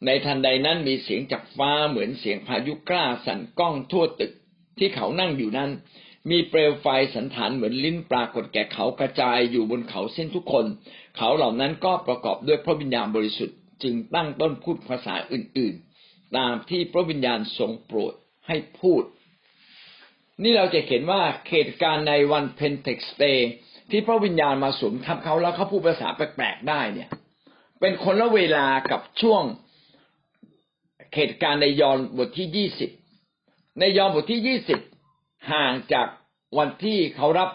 ในทันใดนั้นมีเสียงจากฟ้าเหมือนเสียงพายุกล้าสั่นก้องทั่วตึกที่เขานั่งอยู่นั้น มีเปลวไฟสัณฐานเหมือนลิ้นปรากฏแก่เขากระจายอยู่บนเขาสิ้นทุกคน เขาเหล่านั้นก็ประกอบด้วยพระวิญญาณบริสุทธิ์จึงตั้งต้นพูดภาษาอื่น ๆ ตามที่พระวิญญาณทรงโปรดให้พูด นี่เราจะเห็นว่าเหตุการณ์ในวันเพนเทคอสเตที่พระวิญญาณมาสวมทับเขาแล้วเขาพูดภาษาแปลกๆได้เนี่ย เป็นคนละเวลากับช่วงเหตุการณ์ในยอห์นบทที่ยี่สิบในยอห์นบทที่ยี่สิบ ห่างจากวันที่เขารับ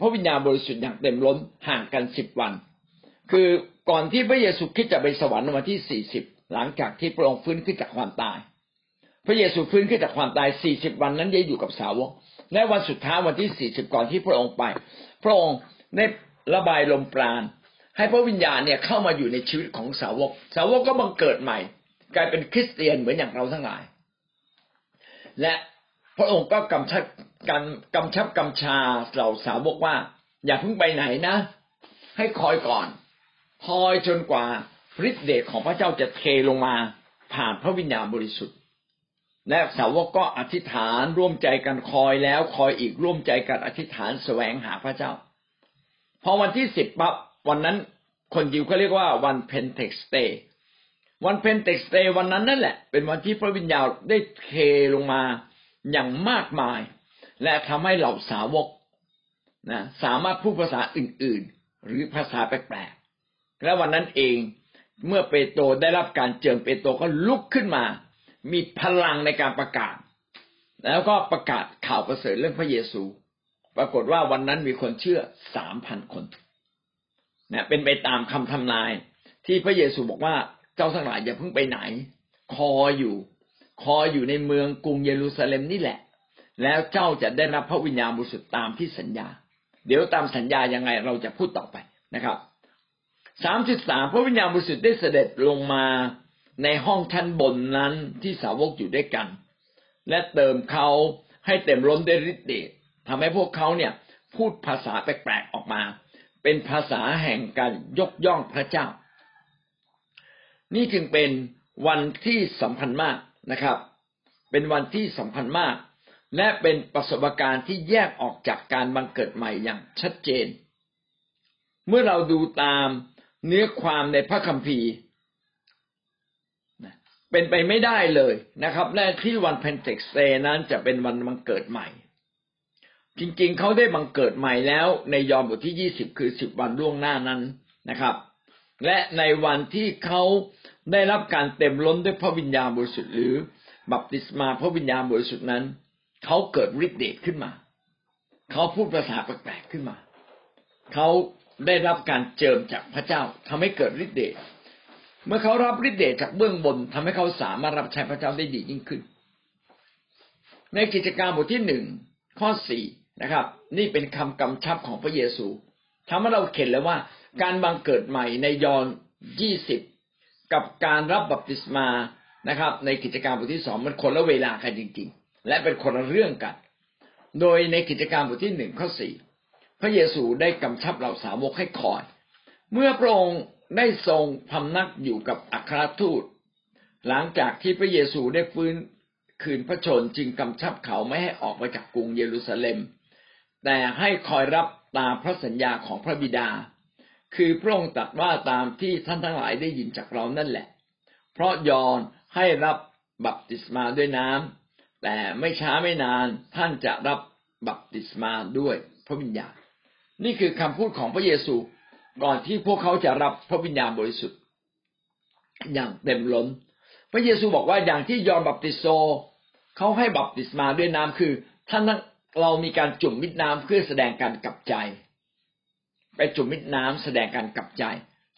พระวิญญาณบริสุทธิ์อย่างเต็มล้นห่างกันสิบวัน คือก่อนที่พระเยซูคริสต์จะไปสวรรค์วันที่สี่สิบหลังจากที่พระองค์ฟื้นขึ้นจากความตาย พระเยซูฟื้นขึ้นจากความตายสี่สิบวันนั้นได้อยู่กับสาวกและวันสุดท้ายวันที่สี่สิบก่อนที่พระองค์ไป พระองค์ได้ระบายลมปราณ ให้พระวิญญาณเนี่ยเข้ามาอยู่ในชีวิตของสาวก สาวกก็บังเกิดใหม่ กลายเป็นคริสเตียนเหมือนอย่างเราทั้งหลาย และ พระองค์ก็กำชับการกำชับกำชาเหล่าสาวกว่า อย่าเพิ่งไปไหนนะ ให้คอยก่อน คอยจนกว่าฤทธิเดชของพระเจ้าจะเทลงมาผ่านพระวิญญาณบริสุทธิ์ และสาวกก็อธิษฐานร่วมใจกันคอยแล้วคอยอีกร่วมใจกันอธิษฐานแสวงหาพระเจ้า พอวันที่สิบปั๊บวันนั้นคนยิวเขาเรียกว่าวันเพนเทคสเตย์วันเพนเทคสเตย์วันนั้นนั่นแหละ เป็นวันที่พระวิญญาณได้เทลงมา อย่างมากมาย และทำให้เหล่าสาวกนะสามารถพูดภาษาอื่น ๆ หรือภาษาแปลกๆ และวันนั้นเองเมื่อเปโตรได้รับการเจิมเปโตรก็ลุกขึ้นมา มีพลังในการประกาศ แล้วก็ประกาศข่าวประเสริฐเรื่องพระเยซู ปรากฏว่าวันนั้นมีคนเชื่อสามพันคนนะเป็นไปตามคำทำนายที่พระเยซูบอกว่าเจ้าทั้งหลายอย่าเพิ่งไปไหน คออยู่ คออยู่ในเมืองกรุงเยรูซาเล็มนี่แหละ แล้วเจ้าจะได้รับพระวิญญาณบริสุทธิ์ตามที่สัญญา เดี๋ยวตามสัญญายังไงเราจะพูดต่อไปนะครับสามจุดสามพระวิญญาณบริสุทธิ์ได้เสด็จลงมาในห้องชั้นบนนั้นที่สาวกอยู่ด้วยกัน และเติมเขาให้เต็มล้นด้วยฤทธิ์เดชทำให้พวกเขาเนี่ยพูดภาษาแปลกๆออกมา เป็นภาษาแห่งการยกย่องพระเจ้า นี่จึงเป็นวันที่สำคัญมาก นะครับ เป็นวันที่สำคัญมาก และเป็นประสบการณ์ที่แยกออกจากการบังเกิดใหม่อย่างชัดเจน เมื่อเราดูตามเนื้อความในพระคัมภีร์เป็นไปไม่ได้เลยนะครับและที่วันเพนเทคอสเตนั้นจะเป็นวันบังเกิดใหม่ จริงๆ เขาได้บังเกิดใหม่แล้วในยอห์นบทที่ยี่สิบคือสิบวันล่วงหน้านั้นนะครับ และในวันที่เขา ได้รับการเต็มล้นด้วยพระวิญญาณบริสุทธิ์หรือ บัพติศมาพระวิญญาณบริสุทธิ์นั้น เขาเกิดฤทธิ์เดชขึ้นมา เขาพูดภาษาแปลกๆขึ้นมา เขาได้รับการเจิมจากพระเจ้าทำให้เกิดฤทธิ์เดชเมื่อเขารับฤทธิ์เดชจากเบื้องบนทำให้เขาสามารถรับใช้พระเจ้าได้ดียิ่งขึ้น ในกิจการบทที่หนึ่งข้อสี่นะครับ นี่เป็นคำกำชับของพระเยซูทำให้เราเห็นแล้วว่า การบังเกิดใหม่ในยอห์นยี่สิบ กับการรับบัพติศมานะครับ ในกิจการบทที่สองมันคนละเวลากันจริง ๆ และเป็นคนละเรื่องกัน โดยในกิจการบทที่หนึ่งข้อสี่พระเยซูได้กำชับเหล่าสาวกให้คอย เมื่อพระองค์ได้ทรงพำนักอยู่กับอัครทูต หลังจากที่พระเยซูได้ฟื้นคืนพระชนจึงกำชับเขาไม่ให้ออกไปจากกรุงเยรูซาเล็ม แต่ให้คอยรับตามพระสัญญาของพระบิดา คือพระองค์ตรัสว่าตามที่ท่านทั้งหลายได้ยินจากเรานั่นแหละ เพราะยอนให้รับบัพติศมาด้วยน้ำแต่ไม่ช้าไม่นานท่านจะรับบัพติศมาด้วยพระวิญญาณ นี่คือคำพูดของพระเยซูก่อนที่พวกเขาจะรับพระวิญญาณบริสุทธิ์ อย่างเต็มล้น พระเยซูบอกว่าอย่างที่ยอห์นบัพติสโตเขาให้บัพติศมาด้วยน้ำคือ ท่านเรามีการจุ่มมิดน้ำเพื่อแสดงการกลับใจ ไปจุ่มมิดน้ำแสดงการกลับใจ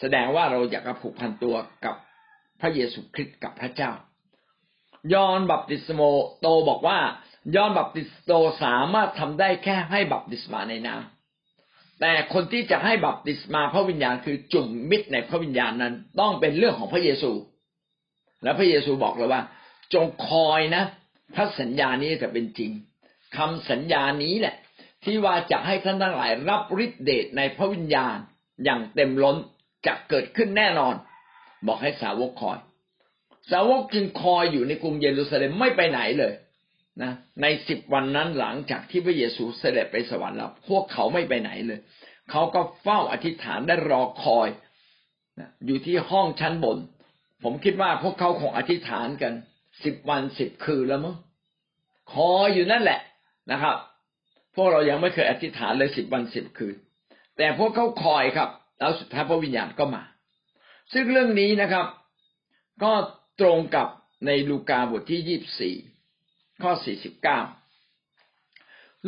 แสดงว่าเราอยากจะผูกพันตัวกับพระเยซูคริสต์กับพระเจ้า ยอห์นบัพติศโมโตบอกว่ายอห์นบัพติสโตสามารถทำได้แค่ให้บัพติศมาในน้ำแต่คนที่จะให้บัพติศมาพระวิญญาณคือจุ่มมิดในพระวิญญาณนั้น ต้องเป็นเรื่องของพระเยซู และพระเยซูบอกเลยว่า จงคอยนะพระสัญญานี้จะเป็นจริงคำสัญญานี้แหละ ที่ว่าจะให้ท่านทั้งหลายรับฤทธิเดชในพระวิญญาณอย่างเต็มล้นจะเกิดขึ้นแน่นอน บอกให้สาวกคอย สาวกจึงคอยอยู่ในกรุงเยรูซาเล็มไม่ไปไหนเลยนะในสิบวันนั้นหลังจากที่พระเยซูเสด็จไปสวรรค์แล้วพวกเขาไม่ไปไหนเลย เขาก็เฝ้าอธิษฐานได้รอคอยนะอยู่ที่ห้องชั้นบน ผมคิดว่าพวกเขาคงอธิษฐานกันสิบวันสิบคืนแล้วมั้งคอยอยู่นั่นแหละนะครับ พวกเรายังไม่เคยอธิษฐานเลยสิบวันสิบคืน แต่พวกเขาคอยครับ แล้วสุดท้ายพระวิญญาณก็มา ซึ่งเรื่องนี้นะครับ ก็ตรงกับในลูกาบทที่ยี่บสี่ข้อสี่สิบเก้า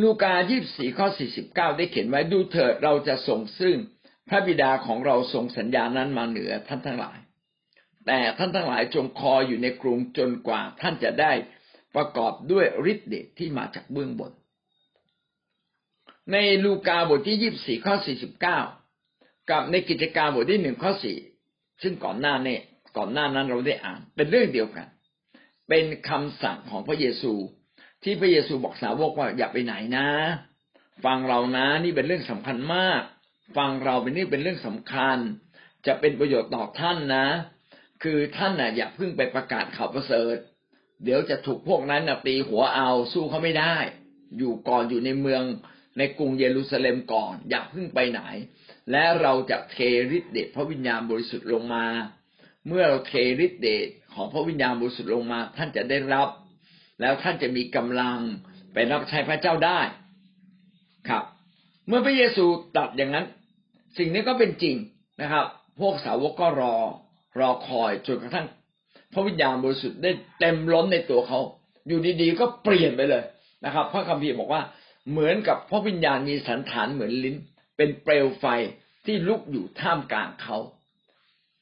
ลูกายี่สี่ข้อสี่สิบเก้าได้เขียนไว้ดูเถิดเราจะส่งซึ่งพระบิดาของเราทรงสัญญานั้นมาเหนือท่านทั้งหลาย แต่ท่านทั้งหลายจงคอยอยู่ในกรุงจนกว่าท่านจะได้ประกอบด้วยฤทธิ์เดชที่มาจากเบื้องบน ในลูกาบทที่ยี่สิบสี่ข้อสี่สิบเก้ากับในกิจการบทที่หนึ่งข้อสี่ซึ่งก่อนหน้าเนี่ยก่อนหน้านั้นเราได้อ่าน เป็นเรื่องเดียวกัน เป็นคำสั่งของพระเยซู ที่พระเยซูบอกสาวกว่าอย่าไปไหนนะ ฟังเรานะนี่เป็นเรื่องสำคัญมาก ฟังเราเป็นนี่เป็นเรื่องสำคัญ จะเป็นประโยชน์ต่อท่านนะ คือท่านน่ะอย่าเพิ่งไปประกาศข่าวประเสริฐ เดี๋ยวจะถูกพวกนั้นนะตีหัวเอาสู้เขาไม่ได้ อยู่ก่อนอยู่ในเมือง ในกรุงเยรูซาเล็มก่อน อย่าเพิ่งไปไหน และเราจะเทฤทธิเดชพระวิญญาณบริสุทธิ์ลงมา เมื่อเราเทฤทธิเดชของพระวิญญาณบริสุทธิ์ลงมา ท่านจะได้รับ แล้วท่านจะมีกำลังไปรับใช้พระเจ้าได้ครับ เมื่อพระเยซูตรัสอย่างนั้น สิ่งนี้ก็เป็นจริงนะครับ พวกสาวกก็รอ รอคอยจนกระทั่งพระวิญญาณบริสุทธิ์ได้เต็มล้นในตัวเขา อยู่ดีๆก็เปลี่ยนไปเลยนะครับ พระคัมภีร์บอกว่า เหมือนกับพระวิญญาณมีสันฐานเหมือนลิ้น เป็นเปลวไฟที่ลุกอยู่ท่ามกลางเขา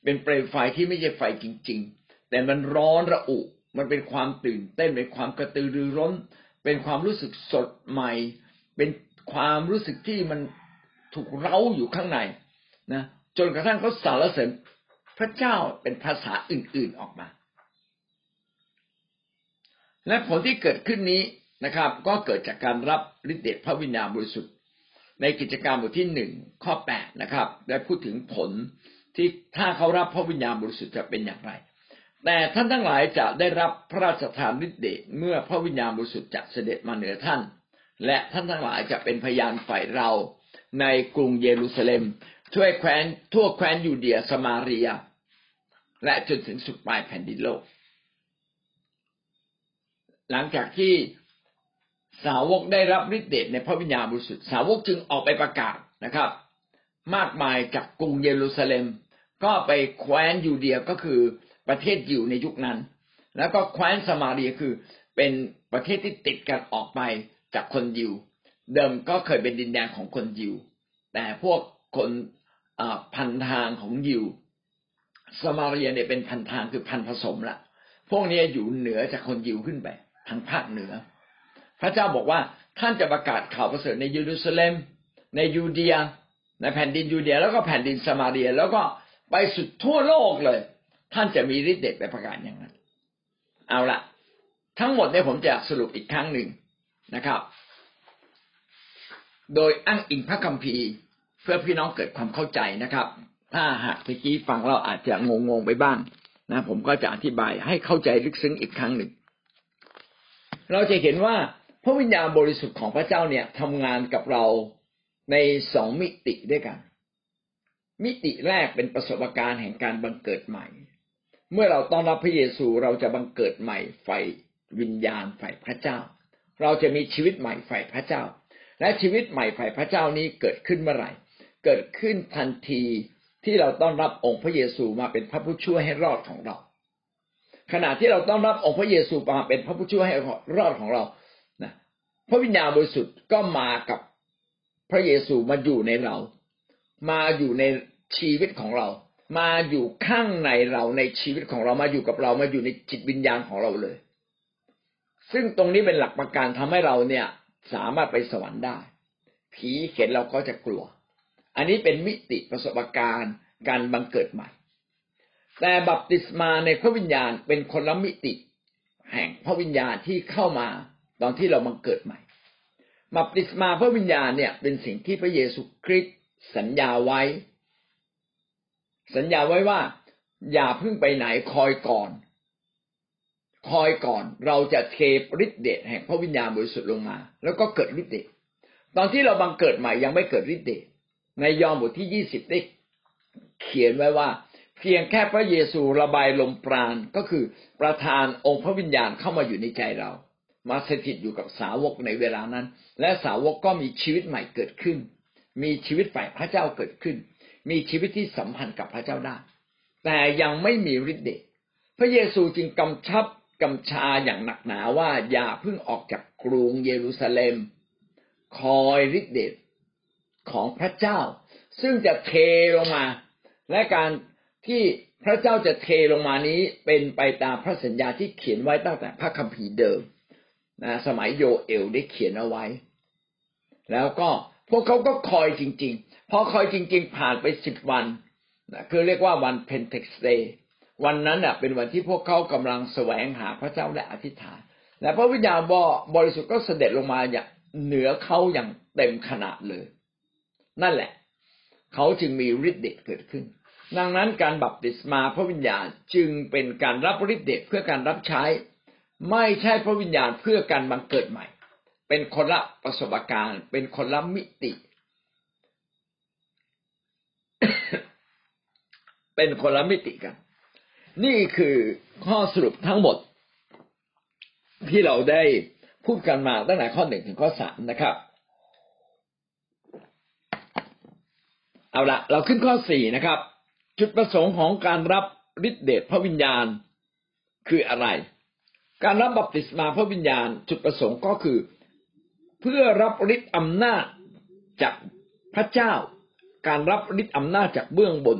เป็นเปลวไฟที่ไม่ใช่ไฟจริง ๆ แต่มันร้อนระอุ มันเป็นความตื่นเต้นเป็นความกระตือรือร้น เป็นความรู้สึกสดใหม่ เป็นความรู้สึกที่มันถูกเร้าอยู่ข้างในนะจนกระทั่งเขาสารเสริญพระเจ้าเป็นภาษาอื่นๆออกมา และผลที่เกิดขึ้นนี้ นะครับ ก็เกิดจากการรับฤทธิ์เดชพระวิญญาณบริสุทธิ์ ในกิจการบทที่หนึ่งข้อแปดนะครับ ได้พูดถึงผลที่ถ้าเขารับพระวิญญาณบริสุทธิ์จะเป็นอย่างไร แต่ท่านทั้งหลายจะได้รับพระราชทานฤทธิ์เดชเมื่อพระวิญญาณบริสุทธิ์จะเสด็จมาเหนือท่าน และท่านทั้งหลายจะเป็นพยานฝ่ายเราในกรุงเยรูซาเล็มช่วยแคว้นทั่วแคว้นยูเดียสมาเรีย และจนถึงสุดปลายแผ่นดินโลก หลังจากที่ สาวกได้รับฤทธิ์เดชในพระวิญญาณบริสุทธิ์สาวกจึงออกไปประกาศนะครับ มากมายจากกรุงเยรูซาเล็ม ก็ไปแคว้นยูเดียก็คือประเทศยิวในยุคนั้น แล้วก็แคว้นสมาเรียคือเป็นประเทศที่ติดกันออกไปจากคนยิว เดิมก็เคยเป็นดินแดนของคนยิว แต่พวกคนพันทางของยิว สมาเรียเนี่ยเป็นพันทางคือพันผสมละพวกนี้อยู่เหนือจากคนยิวขึ้นไปทางภาคเหนือ พระเจ้าบอกว่าท่านจะประกาศข่าวประเสริฐในเยรูซาเล็ม ในยูเดีย ในแผ่นดินยูเดีย แล้วก็แผ่นดินสมาเรีย แล้วก็ไปสุดทั่วโลกเลย ท่านจะมีฤทธิ์เดชไปประกาศอย่างนั้น เอาละทั้งหมดเนี่ยผมจะสรุปอีกครั้งหนึ่งนะครับ โดยอ้างอิงพระคัมภีร์เพื่อพี่น้องเกิดความเข้าใจนะครับ ถ้าหากเมื่อกี้ฟังเราอาจจะงงๆไปบ้างนะผมก็จะอธิบายให้เข้าใจลึกซึ้งอีกครั้งหนึ่ง เราจะเห็นว่า พระวิญญาณบริสุทธิ์ของพระเจ้าเนี่ยทำงานกับเราในสองมิติด้วยกัน มิติแรกเป็นประสบการณ์แห่งการบังเกิดใหม่ เมื่อเราต้อนรับพระเยซูเราจะบังเกิดใหม่ไฟวิญญาณไฟพระเจ้า เราจะมีชีวิตใหม่ไฟพระเจ้า และชีวิตใหม่ไฟพระเจ้านี้เกิดขึ้นเมื่อไหร่ เกิดขึ้นทันทีที่เราต้อนรับองค์พระเยซูมาเป็นพระผู้ช่วยให้รอดของเรา ขณะที่เราต้อนรับองค์พระเยซูมาเป็นพระผู้ช่วยให้รอดของเรา พระวิญญาณบริสุทธิ์ก็มากับพระเยซูมาอยู่ในเรา มาอยู่ในชีวิตของเรา มาอยู่ข้างในเราในชีวิตของเรามาอยู่กับเรามาอยู่ในจิตวิญญาณของเราเลย ซึ่งตรงนี้เป็นหลักประกันทำให้เราเนี่ยสามารถไปสวรรค์ได้ ผีเห็นเราก็จะกลัว อันนี้เป็นมิติประสบการณ์การบังเกิดใหม่ แต่บัพติศมาในพระวิญญาณเป็นคนละมิติ แห่งพระวิญญาณที่เข้ามา ตอนที่เรามาเกิดใหม่บัพติศมาพระวิญญาณเนี่ย เป็นสิ่งที่พระเยซูคริสต์สัญญาไว้ สัญญาไว้ว่า อย่าเพิ่งไปไหนคอยก่อน คอยก่อนเราจะเทฤทธิเดชแห่งพระวิญญาณบริสุทธิ์ลงมา แล้วก็เกิดฤทธิเดชตอนที่เราบังเกิดใหม่ยังไม่เกิดฤทธิเดชในยอห์นบทที่ยี่สิบได้เขียนไว้ว่า เพียงแค่พระเยซูระบายลมปราณก็คือประทานองค์พระวิญญาณเข้ามาอยู่ในใจเรา มาสถิตอยู่กับสาวกในเวลานั้น และสาวกก็มีชีวิตใหม่เกิดขึ้น มีชีวิตฝ่ายพระเจ้าเกิดขึ้น มีชีวิตที่สัมพันธ์กับพระเจ้าได้ แต่ยังไม่มีฤทธิ์เดชพระเยซูจึงกำชับกำชาอย่างหนักหนาว่าอย่าเพิ่งออกจากกรุงเยรูซาเล็ม คอยฤทธิ์เดชของพระเจ้า ซึ่งจะเทลงมา และการที่พระเจ้าจะเทลงมานี้เป็นไปตามพระสัญญาที่เขียนไว้ตั้งแต่พระคัมภีร์เดิม นะสมัยโยเอลได้เขียนเอาไว้ แล้วก็พวกเขาก็คอยจริง ๆ พอคอยจริง ๆ ผ่านไปสิบวันนะคือเรียกว่าวันเพนเทคสเตย์วันนั้นน่ะเป็นวันที่พวกเขากำลังแสวงหาพระเจ้าและอธิษฐาน และพระวิญญาณบริสุทธิ์ก็เสด็จลงมาอย่างเหนือเขาอย่างเต็มขนาดเลย นั่นแหละ เขาจึงมีฤทธิ์เดชเกิดขึ้น ดังนั้นการบัพติศมาพระวิญญาณจึงเป็นการรับฤทธิ์เดชเพื่อการรับใช้ ไม่ใช่พระวิญญาณเพื่อการบังเกิดใหม่ เป็นคนละประสบการณ์ เป็นคนละมิติ เป็นคนละมิติกัน นี่คือข้อสรุปทั้งหมด ที่เราได้พูดกันมาตั้งแต่ข้อหนึ่งถึงข้อสามนะครับ เอาละเราขึ้นข้อสี่นะครับ จุดประสงค์ของการรับฤทธิเดชพระวิญญาณคืออะไร การรับบัพติศมาพระวิญญาณจุดประสงค์ก็คือ เพื่อรับฤทธิ์อำนาจจากพระเจ้า การรับฤทธิ์อำนาจจากเบื้องบน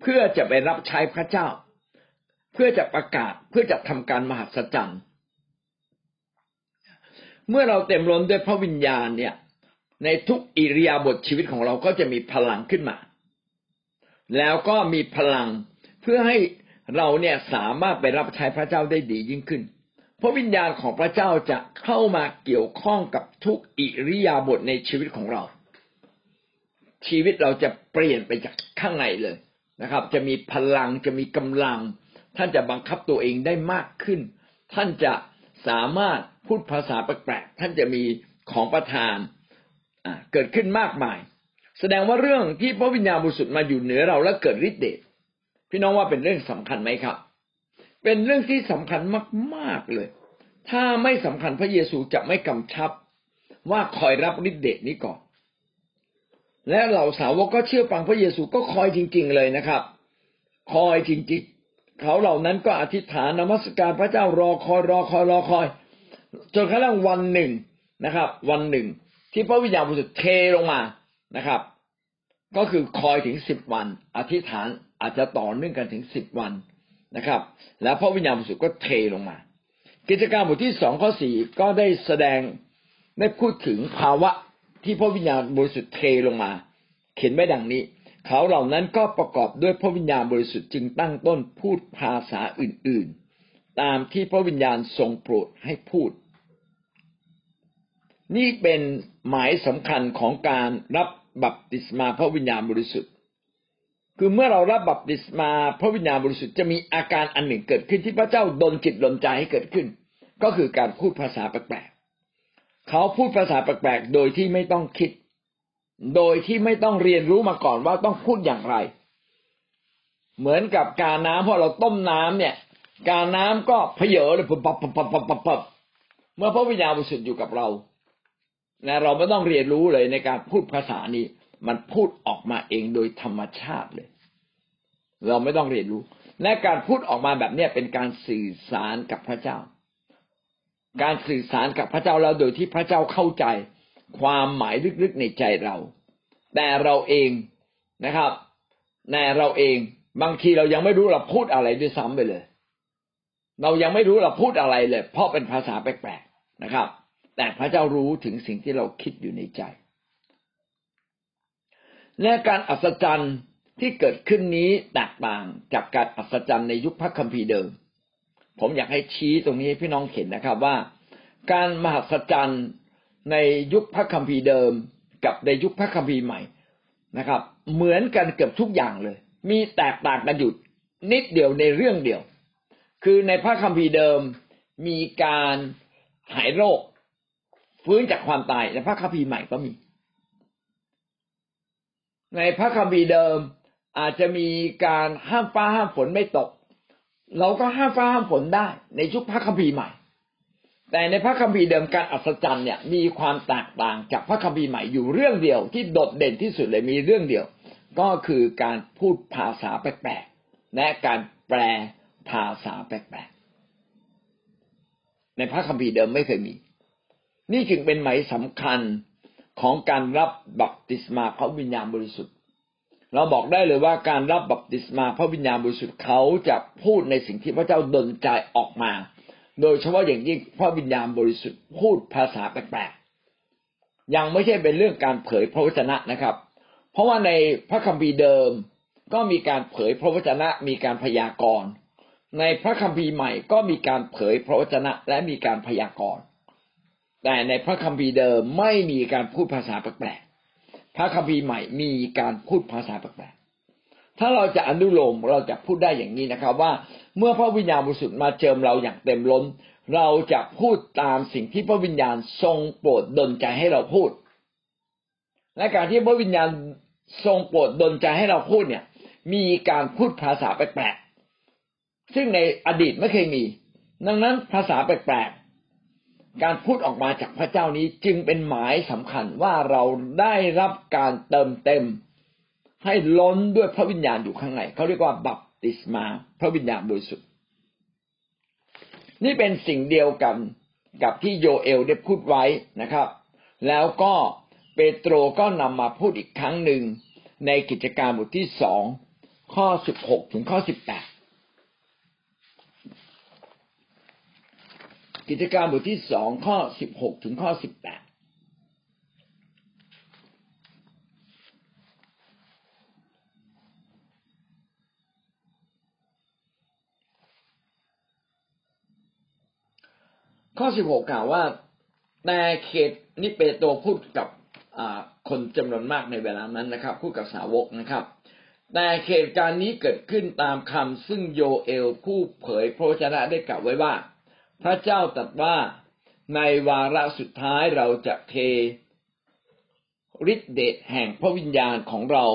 เพื่อจะไปรับใช้พระเจ้า เพื่อจะประกาศเพื่อจะทำการมหัศจรรย์เมื่อเราเต็มล้นด้วยพระวิญญาณเนี่ย ในทุกอิริยาบถชีวิตของเราก็จะมีพลังขึ้นมา แล้วก็มีพลังเพื่อให้เราเนี่ยสามารถไปรับใช้พระเจ้าได้ดียิ่งขึ้น ระวิญญาณของพระเจ้าจะเข้ามาเกี่ยวข้องกับทุกอิริยาบถในชีวิตของเรา ชีวิตเราจะเปลี่ยนไปจากข้างในเลยนะครับ จะมีพลังจะมีกำลัง ท่านจะบังคับตัวเองได้มากขึ้น ท่านจะสามารถพูดภาษาแปลกๆท่านจะมีของประทานเกิดขึ้นมากมาย แสดงว่าเรื่องที่พระวิญญาณบริสุทธิ์มาอยู่เหนือเราแล้วเกิดฤทธิ์เดชพี่น้องว่าเป็นเรื่องสำคัญไหมครับ เป็นเรื่องที่สำคัญมาก ๆเลย ถ้าไม่สำคัญพระเยซูจะไม่กำชับว่าคอยรับฤทธิ์เดชนี้ก่อน และเหล่าสาวกก็เชื่อฟังพระเยซูก็คอยจริง ๆ เลยนะครับ คอยจริงๆ เขาเหล่านั้นก็อธิษฐานนมัสการพระเจ้ารอคอยรอคอยรอคอย จนกระทั่งวันหนึ่งนะครับ วันหนึ่ง ที่พระวิญญาณบริสุทธิ์เทลงมานะครับ ก็คือคอยถึงสิบวัน อธิษฐานอาจจะต่อเนื่องกันถึงสิบวัน นะครับ แล้วพระวิญญาณบริสุทธิ์ก็เทลงมา กิจการบทที่สองข้อสี่ก็ได้แสดงได้พูดถึงภาวะที่พระวิญญาณบริสุทธิ์เทลงมา เขียนไว้ดังนี้ เขาเหล่านั้นก็ประกอบด้วยพระวิญญาณบริสุทธิ์จึงตั้งต้นพูดภาษาอื่น ๆ ตามที่พระวิญญาณทรงโปรดให้พูด นี่เป็นหมายสำคัญของการรับบัพติศมาพระวิญญาณบริสุทธิ์ คือเมื่อเรารับบัพติศมาพระวิญญาณบริสุทธิ์จะมีอาการอันหนึ่งเกิดขึ้นที่พระเจ้าดลจิตดลใจให้เกิดขึ้น ก็คือการพูดภาษาแปลกๆเขาพูดภาษาแปลกๆโดยที่ไม่ต้องคิด โดยที่ไม่ต้องเรียนรู้มาก่อนว่าต้องพูดอย่างไร เหมือนกับการน้ำพอเราต้มน้ำเนี่ย การน้ำก็เพเยอเลยปับปับปับปับปับปับเมื่อพระวิญญาณบริสุทธิ์อยู่กับเรานะเราไม่ต้องเรียนรู้เลยในการพูดภาษานี้ มันพูดออกมาเองโดยธรรมชาติเลย เราไม่ต้องเรียนรู้ และการพูดออกมาแบบนี้เป็นการสื่อสารกับพระเจ้า การสื่อสารกับพระเจ้าแล้วโดยที่พระเจ้าเข้าใจความหมายลึกๆในใจเรา แต่เราเองนะครับในเราเองบางทีเรายังไม่รู้เราพูดอะไรด้วยซ้ำไปเลย เรายังไม่รู้เราพูดอะไรเลย เพราะเป็นภาษาแปลกๆนะครับ แต่พระเจ้ารู้ถึงสิ่งที่เราคิดอยู่ในใจ และการอัศจรรย์ที่เกิดขึ้นนี้แตกต่างจากการอัศจรรย์ในยุคพระคัมภีร์เดิม ผมอยากให้ชี้ตรงนี้ให้พี่น้องเห็นนะครับว่า การมหัศจรรย์ในยุคพระคัมภีร์เดิม กับในยุคพระคัมภีร์ใหม่นะครับ เหมือนกันเกือบทุกอย่างเลย มีแตกต่างกันอยู่นิดเดียวในเรื่องเดียว คือในพระคัมภีร์เดิมมีการหายโรค ฟื้นจากความตายในพระคัมภีร์ใหม่ก็มี ในพระคัมภีร์เดิมอาจจะมีการห้ามฟ้าห้ามฝนไม่ตก เราก็ห้ามฟ้าห้ามฝนได้ ในชุกพระคัมภีร์ใหม่ แต่ในพระคัมภีร์เดิมการอัศจรรย์เนี่ยมีความแตกต่างจากพระคัมภีร์ใหม่อยู่เรื่องเดียวที่โดดเด่นที่สุดเลยมีเรื่องเดียว ก็คือการพูดภาษาแปลกๆและการแปลภาษาแปลกๆในพระคัมภีร์เดิมไม่เคยมี นี่จึงเป็นหมายสำคัญ ของการรับบัพติศมาพระวิญญาณบริสุทธิ์ เราบอกได้เลยว่าการรับบัพติศมาพระวิญญาณบริสุทธิ์เขาจะพูดในสิ่งที่พระเจ้าดลใจออกมา โดยเฉพาะอย่างยิ่งพระวิญญาณบริสุทธิ์พูดภาษาแปลกๆยังไม่ใช่เป็นเรื่องการเผยพระวจนะนะครับ เพราะว่าในพระคัมภีร์เดิมก็มีการเผยพระวจนะมีการพยากรณ์ในพระคัมภีร์ใหม่ก็มีการเผยพระวจนะและมีการพยากรณ์ แต่ในพระคัมภีร์เดิมไม่มีการพูดภาษาแปลกๆพระคัมภีร์ใหม่มีการพูดภาษาแปลกๆถ้าเราจะอนุโลมเราจะพูดได้อย่างนี้นะครับ ว่าเมื่อพระวิญญาณบริสุทธิ์มาเจิมเราอย่างเต็มล้น เราจะพูดตามสิ่งที่พระวิญญาณทรงโปรดดลใจให้เราพูด และการที่พระวิญญาณทรงโปรดดลใจให้เราพูดเนี่ย มีการพูดภาษาแปลกๆซึ่งในอดีตไม่เคยมี ดังนั้นภาษาแปลกๆ การพูดออกมาจากพระเจ้านี้จึงเป็นหมายสำคัญว่าเราได้รับการเติมเต็ม ให้ล้นด้วยพระวิญญาณอยู่ข้างในเขาเรียกว่าบัพติศมา พระวิญญาณบริสุทธิ์นี่เป็นสิ่งเดียวกันกับที่โยเอลได้พูดไว้นะครับ แล้วก็เปโตรก็นำมาพูดอีกครั้งหนึ่งในกิจการบทที่สองข้อสิบหกถึงข้อสิบแปด กิจการบทที่สองข้อสิบหกถึงข้อสิบแปดข้อสิบหกกล่าวว่าแต่เขตนี่เปโตพูดกับคนจำนวนมากในเวลานั้นนะครับ พูดกับสาวกนะครับ แต่เหตุการณ์นี้เกิดขึ้นตามคำซึ่งโยเอลผู้เผยพระวจนะได้กล่าวไว้ว่า พระเจ้าตรัสว่าในวาระสุดท้ายเราจะเทฤทธิเดชแห่งพระวิญญาณของเรา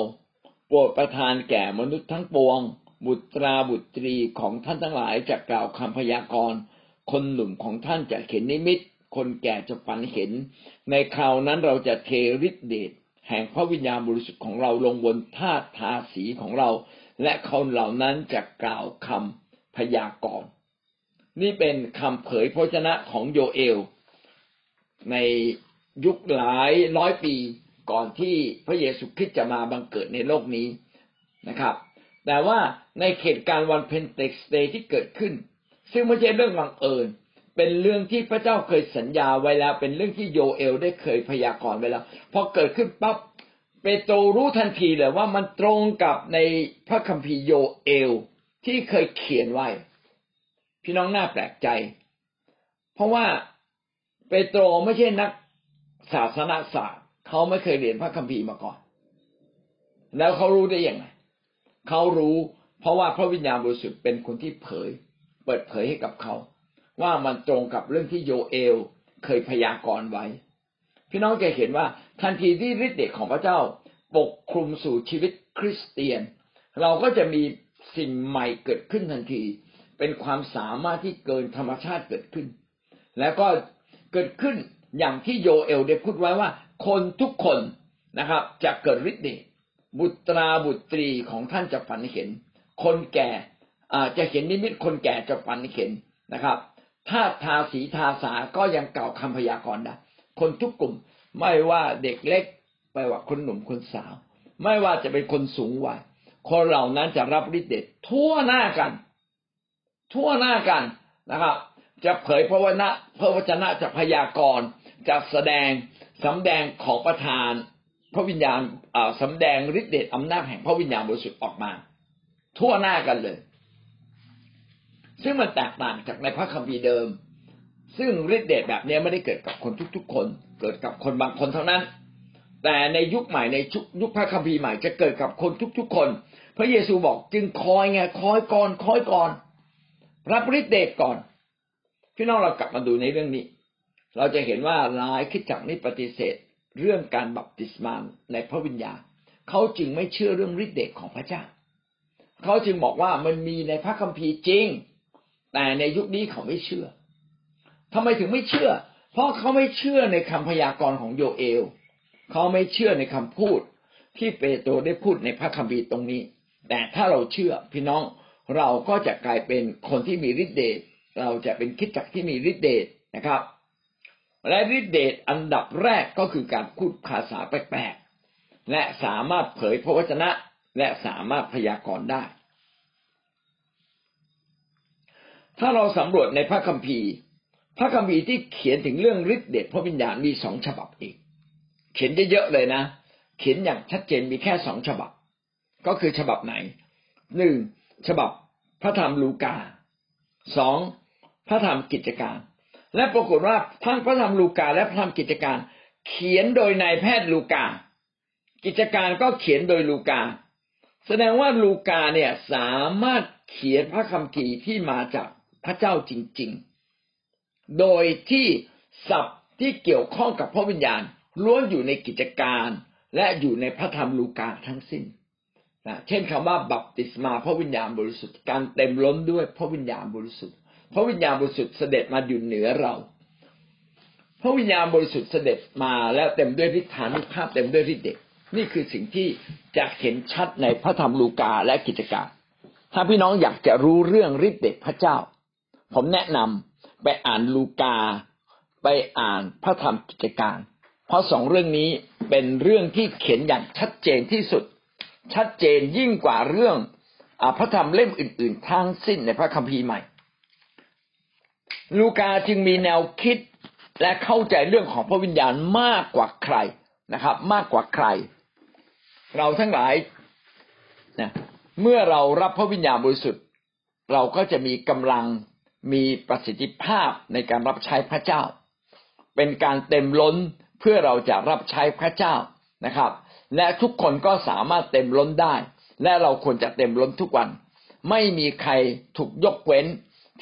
โปรดประทานแก่มนุษย์ทั้งปวง บุตราบุตรีของท่านทั้งหลายจะกล่าวคำพยากรณ์คนหนุ่มของท่านจะเห็นนิมิต คนแก่จะฝันเห็น ในคราวนั้นเราจะเทฤทธิเดชแห่งพระวิญญาณบริสุทธิ์ของเราลงบนธาตุทาสีของเรา และคนเหล่านั้นจะกล่าวคำพยากรณ์ นี่เป็นคำเผยพระชนะของโยเอล ในยุคหลายร้อยปีก่อนที่พระเยซูคริสต์จะมาบังเกิดในโลกนี้นะครับ แต่ว่าในเหตุการณ์วันเพนเทคอสเตที่เกิดขึ้น ซึ่งไม่ใช่เรื่องบังเอิญ เป็นเรื่องที่พระเจ้าเคยสัญญาไว้แล้ว เป็นเรื่องที่โยเอลได้เคยพยากรณ์ไว้แล้ว พอเกิดขึ้นปั๊บเปโตรรู้ทันทีเลยว่ามันตรงกับในพระคัมภีร์โยเอลที่เคยเขียนไว้ พี่น้องน่าแปลกใจ เพราะว่าเปโตรไม่ใช่นักศาสนาศาสตร์เขาไม่เคยเรียนพระคัมภีร์มาก่อน แล้วเขารู้ได้อยังไงเขารู้ เพราะว่าพระวิญญาณบริสุทธิ์เป็นคนที่เผย เปิดเผยให้กับเขา ว่ามันตรงกับเรื่องที่โยเอลเคยพยากรณ์ไว้ พี่น้องจะเห็นว่าทันทีที่ฤทธิ์เดชของพระเจ้าปกคลุมสู่ชีวิตคริสเตียน เราก็จะมีสิ่งใหม่เกิดขึ้นทันที เป็นความสามารถที่เกินธรรมชาติเกิดขึ้น แล้วก็เกิดขึ้นอย่างที่โยเอลได้พูดไว้ว่า คนทุกคนนะครับ จะเกิดฤทธิ์เดชบุตราบุตรีของท่านจะฝันเห็น คนแก่จะเห็นนิมิตคนแก่จะฝันเห็นนะครับ ถ้าทาสีทาสาก็ยังเก่าคำพยากรณ์ได้คนทุกกลุ่มไม่ว่าเด็กเล็กไปว่าคนหนุ่มคนสาว ไม่ว่าจะเป็นคนสูงวัยคนเหล่านั้นจะรับฤทธิ์เดชทั่วหน้ากัน ทั่วหน้ากันนะครับ จะเผยพระวนะพระวจนะจะพยากรณ์จะแสดงสำแดงของประธาน พระวิญญาณสำแดงฤทธิ์เดชอำนาจแห่งพระวิญญาณบริสุทธิ์ออกมา ทั่วหน้ากันเลย ซึ่งมันแตกต่างจากในพระคัมภีร์เดิม ซึ่งฤทธิเดชแบบนี้ไม่ได้เกิดกับคนทุกๆ คน เกิดกับคนบางคนเท่านั้น แต่ในยุคใหม่ในยุคพระคัมภีร์ใหม่จะเกิดกับคนทุก ๆ คน พระเยซูบอกจึงคอยไงคอยก่อนคอยก่อน รับฤทธิเดชก่อน พี่น้องเรากลับมาดูในเรื่องนี้ เราจะเห็นว่าหลายคิดจักนี้ปฏิเสธ เรื่องการบัพติศมาในพระวิญญาณเขาจึงไม่เชื่อเรื่องฤทธิเดชของพระเจ้า เขาจึงบอกว่ามันมีในพระคัมภีร์จริง แต่ในยุคนี้เขาไม่เชื่อทำไมถึงไม่เชื่อ เพราะเขาไม่เชื่อในคำพยากรณ์ของโยเอล เขาไม่เชื่อในคำพูดที่เปโตรได้พูดในพระคัมภีร์ตรงนี้ แต่ถ้าเราเชื่อพี่น้อง เราก็จะกลายเป็นคนที่มีฤทธิ์เดชเราจะเป็นคิดจักที่มีฤทธิ์เดชนะครับ และฤทธิ์เดชอันดับแรกก็คือการพูดภาษาแปลกๆและสามารถเผยพระวจนะ และสามารถพยากรณ์ได้ ถ้าเราสำรวจในพระคัมภีร์ พระคัมภีร์ที่เขียนถึงเรื่องฤทธิ์เดชพระวิญญาณมีสองฉบับเองเขียนเยอะๆเลยนะ เขียนอย่างชัดเจนมีแค่สองฉบับ ก็คือฉบับไหนหนึ่ง ฉบับพระธรรมลูกาสองพระธรรมกิจการ และปรากฏว่าทั้งพระธรรมลูกาและพระธรรมกิจการ เขียนโดยนายแพทย์ลูกา กิจการก็เขียนโดยลูกา แสดงว่าลูกาเนี่ยสามารถเขียนพระคัมภีร์ที่มาจากพระเจ้าจริง ๆ โดยที่ศัพท์ที่เกี่ยวข้องกับพระวิญญาณล้วนอยู่ในกิจการ และอยู่ในพระธรรมลูกาทั้งสิ้น เช่นคำว่าบัพติศมาพระวิญญาณบริสุทธิ์การเต็มล้นด้วยพระวิญญาณบริสุทธิ์ พระวิญญาณบริสุทธิ์เสด็จมาอยู่เหนือเรา พระวิญญาณบริสุทธิ์เสด็จมาแล้วเต็มด้วยฤทธานุภาพเต็มด้วยฤทธิ์เดชนี่คือสิ่งที่จะเห็นชัดในพระธรรมลูกาและกิจการ ถ้าพี่น้องอยากจะรู้เรื่องฤทธิ์เดชพระเจ้า ผมแนะนำไปอ่านลูกา ไปอ่านพระธรรมกิจการ เพราะสองเรื่องนี้เป็นเรื่องที่เขียนอย่างชัดเจนที่สุด ชัดเจนยิ่งกว่าเรื่องอพระธรรมเล่มอื่น ๆ ทั้งสิ้นในพระคัมภีร์ใหม่ ลูกาจึงมีแนวคิดและเข้าใจเรื่องของพระวิญญาณมากกว่าใครนะครับ มากกว่าใคร เราทั้งหลายนะเมื่อเรารับพระวิญญาณบริสุทธิ์ เราก็จะมีกำลังมีประสิทธิภาพในการรับใช้พระเจ้า เป็นการเต็มล้นเพื่อเราจะรับใช้พระเจ้านะครับ และทุกคนก็สามารถเต็มล้นได้ และเราควรจะเต็มล้นทุกวัน ไม่มีใครถูกยกเว้น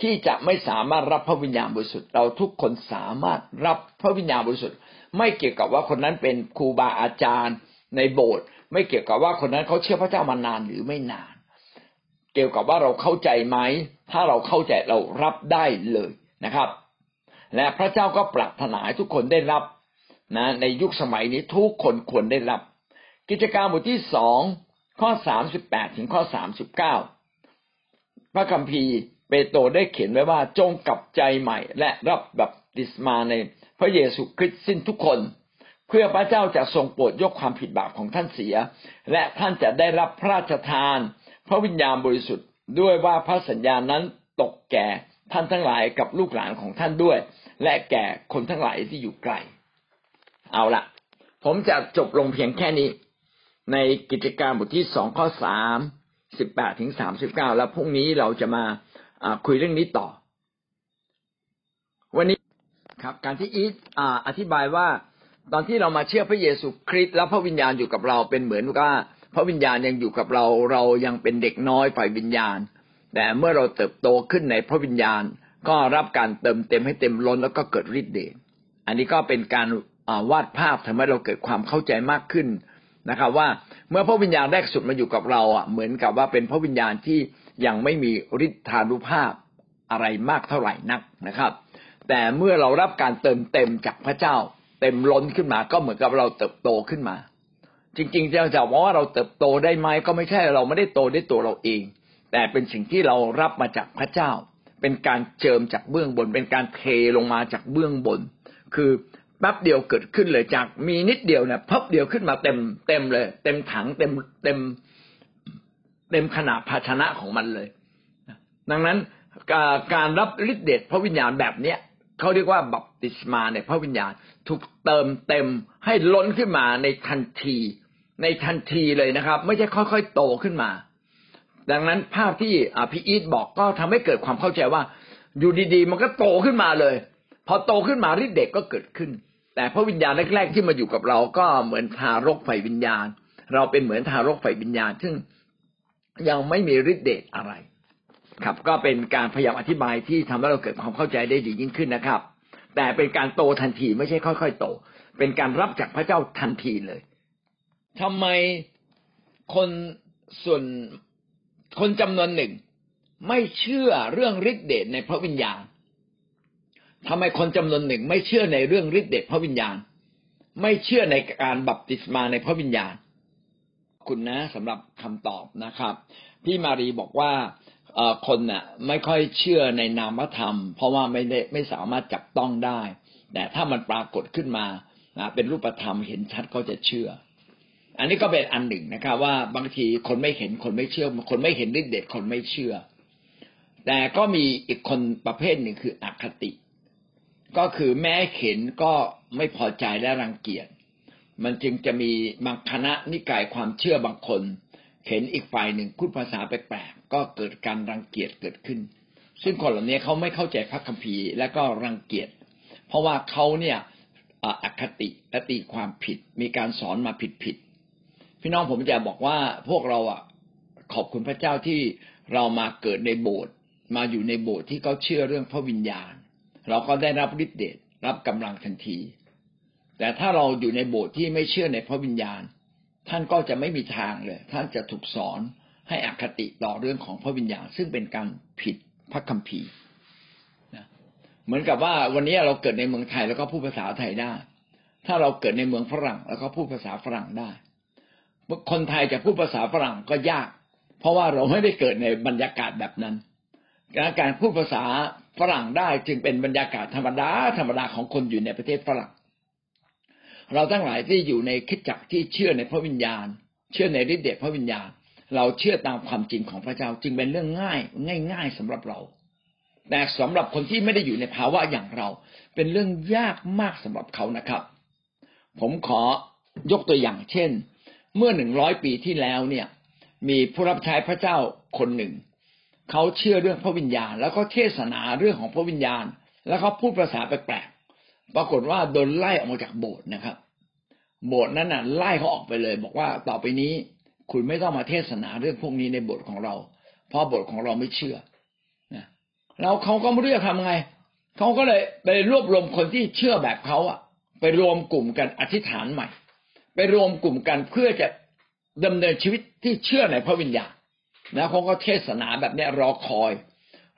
ที่จะไม่สามารถรับพระวิญญาณบริสุทธิ์เราทุกคนสามารถรับพระวิญญาณบริสุทธิ์ ไม่เกี่ยวกับว่าคนนั้นเป็นครูบาอาจารย์ในโบสถ์ไม่เกี่ยวกับว่าคนนั้นเขาเชื่อพระเจ้ามานานหรือไม่นาน เกี่ยวกับว่าเราเข้าใจไหม ถ้าเราเข้าใจเรารับได้เลยนะครับ และพระเจ้าก็ปรารถนาให้ทุกคนได้รับนะในยุคสมัยนี้ทุกคนควรได้รับ กิจการบทที่สองข้อสามสิบแปดถึงข้อสามสิบเก้าพระคัมภีร์เปโตรได้เขียนไว้ว่าจงกลับใจใหม่ และรับแบบติสมาในพระเยซูคริสต์สิ้นทุกคน เพื่อพระเจ้าจะทรงโปรดยกความผิดบาปของท่านเสีย และท่านจะได้รับพระราชทาน พระวิญญาณบริสุทธิ์ด้วยว่าพระสัญญานั้นตกแก่ท่านทั้งหลายกับลูกหลานของท่านด้วย และแก่คนทั้งหลายที่อยู่ไกล เอาละผมจะจบลงเพียงแค่นี้ ในกิจการบทที่สองข้อสามสิบแปดถึงสามสิบเก้าแล้วพรุ่งนี้เราจะมาคุยเรื่องนี้ต่อ วันนี้ครับ การที่อีทอธิบายว่า ตอนที่เรามาเชื่อพระเยซูคริสต์แล้วพระวิญญาณอยู่กับเราเป็นเหมือนว่าพระวิญญาณยังอยู่กับเราเรายังเป็นเด็กน้อยฝ่ายวิญญาณ แต่เมื่อเราเติบโตขึ้นในพระวิญญาณ ก็รับการเติมเต็มให้เต็มล้นแล้วก็เกิดฤทธิ์เดชอันนี้ก็เป็นการวาดภาพทำให้เราเกิดความเข้าใจมากขึ้น นะครับว่าเมื่อพระวิญญาณแรกสุดมาอยู่กับเราอะเหมือนกับว่าเป็นพระวิญญาณที่ยังไม่มีฤทธานุภาพอะไรมากเท่าไหร่นักนะครับ แต่เมื่อเรารับการเติมเต็มจากพระเจ้า เต็มล้นขึ้นมาก็เหมือนกับเราเติบโตขึ้นมา จริงๆจะจะว่าเราเติบโตได้ไหมก็ไม่ใช่เราไม่ได้โตด้วยตัวเราเอง แต่เป็นสิ่งที่เรารับมาจากพระเจ้า เป็นการเจิมจากเบื้องบน เป็นการเทลงมาจากเบื้องบน คือ แป๊บเดียวเกิดขึ้นเลยจากมีนิดเดียวเนี่ยพับเดียวขึ้นมาเต็มเต็มเลย เต็มถังเต็มเต็มเต็มขนาดภาชนะของมันเลย ดังนั้นการรับฤทธิเดชพระวิญญาณแบบเนี้ยเขาเรียกว่าบัพติศมาในพระวิญญาณถูกเติมเต็มให้ล้นขึ้นมาในทันที ในทันทีเลยนะครับ ไม่ใช่ค่อยๆโตขึ้นมา ดังนั้นภาพที่พี่อีทบอกก็ทำให้เกิดความเข้าใจว่า อยู่ดีๆ มันก็โตขึ้นมาเลย พอโตขึ้นมาฤทธิเดชก็เกิดขึ้น แต่พระวิญญาณแรกๆที่มาอยู่กับเราก็เหมือนทารกไฟวิญญาณ เราเป็นเหมือนทารกไฟวิญญาณ ซึ่งยังไม่มีฤทธิเดชอะไร ครับ ก็เป็นการพยายามอธิบายที่ทำให้เราเกิดความเข้าใจได้ดียิ่งขึ้นนะครับ แต่เป็นการโตทันทีไม่ใช่ค่อยๆโต เป็นการรับจากพระเจ้าทันทีเลยทำไมคนส่วนคนจำนวนหนึ่ง ไม่เชื่อเรื่องฤทธิเดชในพระวิญญาณ ทำไมคนจำนวนหนึ่งไม่เชื่อในเรื่องฤทธิเดชพระวิญญาณ ไม่เชื่อในการบัพติศมาในพระวิญญาณ คุณนะสำหรับคำตอบนะครับ พี่มารีบอกว่าคนน่ะไม่ค่อยเชื่อในนามธรรม เพราะว่าไม่ได้ไม่สามารถจับต้องได้ แต่ถ้ามันปรากฏขึ้นมาเป็นรูปธรรมเห็นชัดเขาจะเชื่อ อันนี้ก็เป็นอันหนึ่งนะครับ ว่าบางทีคนไม่เห็นคนไม่เชื่อ คนไม่เห็นฤทธิ์เดชคนไม่เชื่อ แต่ก็มีอีกคนประเภทหนึ่งคืออคติ ก็คือแม้เห็นก็ไม่พอใจและรังเกียจ มันจึงจะมีบางคณะนิกายความเชื่อบางคนเห็นอีกฝ่ายหนึ่งพูดภาษาแปลกๆก็เกิดการรังเกียจเกิดขึ้น ซึ่งคนเหล่านี้เขาไม่เข้าใจพระคัมภีร์และก็รังเกียจ เพราะว่าเขาเนี่ยอคติและตีความผิด มีการสอนมาผิดๆพี่น้องผมจะบอกว่าพวกเราอะขอบคุณพระเจ้าที่เรามาเกิดในโบสถ์มาอยู่ในโบสถ์ที่เขาเชื่อเรื่องพระวิญญาณ เราก็ได้รับฤทธิ์เดชรับกำลังทันที แต่ถ้าเราอยู่ในโบสถ์ที่ไม่เชื่อในพระวิญญาณ ท่านก็จะไม่มีทางเลย ท่านจะถูกสอนให้อคติต่อเรื่องของพระวิญญาณ ซึ่งเป็นการผิดพระคัมภีร์นะเหมือนกับว่าวันนี้เราเกิดในเมืองไทยแล้วก็พูดภาษาไทยได้ ถ้าเราเกิดในเมืองฝรั่ง แล้วก็พูดภาษาฝรั่งได้ คนไทยจะพูดภาษาฝรั่งก็ยาก เพราะว่าเราไม่ได้เกิดในบรรยากาศแบบนั้น การพูดภาษา ฝรั่งได้จึงเป็นบรรยากาศธรรมดาธรรมดาของคนอยู่ในประเทศฝรั่ง เราทั้งหลายที่อยู่ในคิดจักที่เชื่อในพระวิญญาณ เชื่อในฤทธิ์เดชพระวิญญาณ เราเชื่อตามความจริงของพระเจ้าจึงเป็นเรื่องง่าย ง่าย ๆสำหรับเรา แต่สำหรับคนที่ไม่ได้อยู่ในภาวะอย่างเรา เป็นเรื่องยากมากสำหรับเขานะครับ ผมขอยกตัวอย่างเช่น เมื่อหนึ่งร้อยปีที่แล้วเนี่ย มีผู้รับใช้พระเจ้าคนหนึ่ง เขาเชื่อเรื่องพระวิญญาณ แล้วก็เทศนาเรื่องของพระวิญญาณ แล้วเขาพูดภาษาแปลกๆปรากฏว่าโดนไล่ออกมาจากโบสถ์นะครับ โบสถ์นั้นน่ะไล่เขาออกไปเลย บอกว่าต่อไปนี้คุณไม่ต้องมาเทศนาเรื่องพวกนี้ในโบสถ์ของเรา เพราะโบสถ์ของเราไม่เชื่อนะแล้วเขาก็ไม่รู้จะทำไงเขาก็เลยไปรวบรวมคนที่เชื่อแบบเขาอะไปรวมกลุ่มกันอธิษฐานใหม่ ไปรวมกลุ่มกันเพื่อจะดำเนินชีวิตที่เชื่อในพระวิญญาณ นะเขาก็เทศนาแบบเนี้ยรอคอย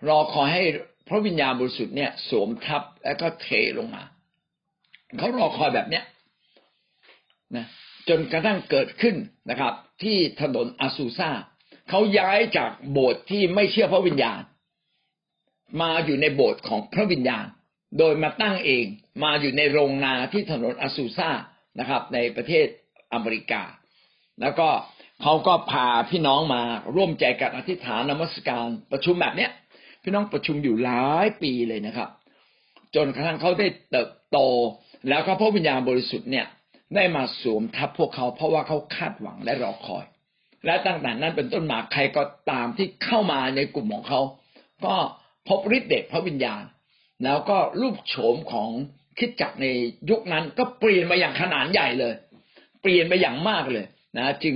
รอคอยให้พระวิญญาณบริสุทธิ์เนี่ยสวมทับแล้วก็เทลงมาเขารอคอยแบบเนี้ยนะจนกระทั่งเกิดขึ้นนะครับ ที่ถนนอาซูซาเขาย้ายจากโบสถ์ที่ไม่เชื่อพระวิญญาณ มาอยู่ในโบสถ์ของพระวิญญาณ โดยมาตั้งเองมาอยู่ในโรงนาที่ถนนอาซูซานะครับ ในประเทศอเมริกา แล้วก็ เขาก็พาพี่น้องมาร่วมใจกันอธิษฐานนมัสการประชุมแบบเนี้ยพี่น้องประชุมอยู่หลายปีเลยนะครับ จนกระทั่งเขาได้เติบโต แล้วก็พระวิญญาณบริสุทธิ์เนี่ย ได้มาสวมทับพวกเขาเพราะว่าเขาคาดหวังและรอคอย และตั้งแต่นั้นเป็นต้นมาใครก็ตามที่เข้ามาในกลุ่มของเขา ก็พบฤทธิ์เดชพระวิญญาณ แล้วก็รูปโฉมของคริสตจักรในยุคนั้นก็เปลี่ยนมาอย่างขนาดใหญ่เลย เปลี่ยนไปอย่างมากเลยนะ จึง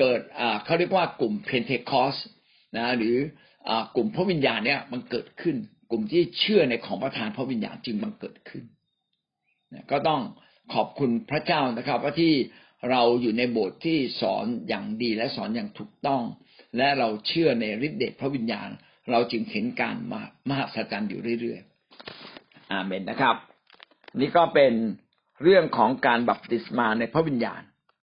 เกิดเขาเรียกว่ากลุ่มเพนเทคอสนะหรือกลุ่มพระวิญญาณเนี่ยมันเกิดขึ้น กลุ่มที่เชื่อในของประทานพระวิญญาณจึงมันเกิดขึ้นก็ต้องขอบคุณพระเจ้านะครับว่าที่เราอยู่ในโบสถ์ที่สอนอย่างดีและสอนอย่างถูกต้อง และเราเชื่อในฤทธิเดชพระวิญญาณ เราจึงเห็นการมามหัศจรรย์อยู่เรื่อยๆอาเมนนะครับ นี่ก็เป็นเรื่องของการบัพติศมาในพระวิญญาณ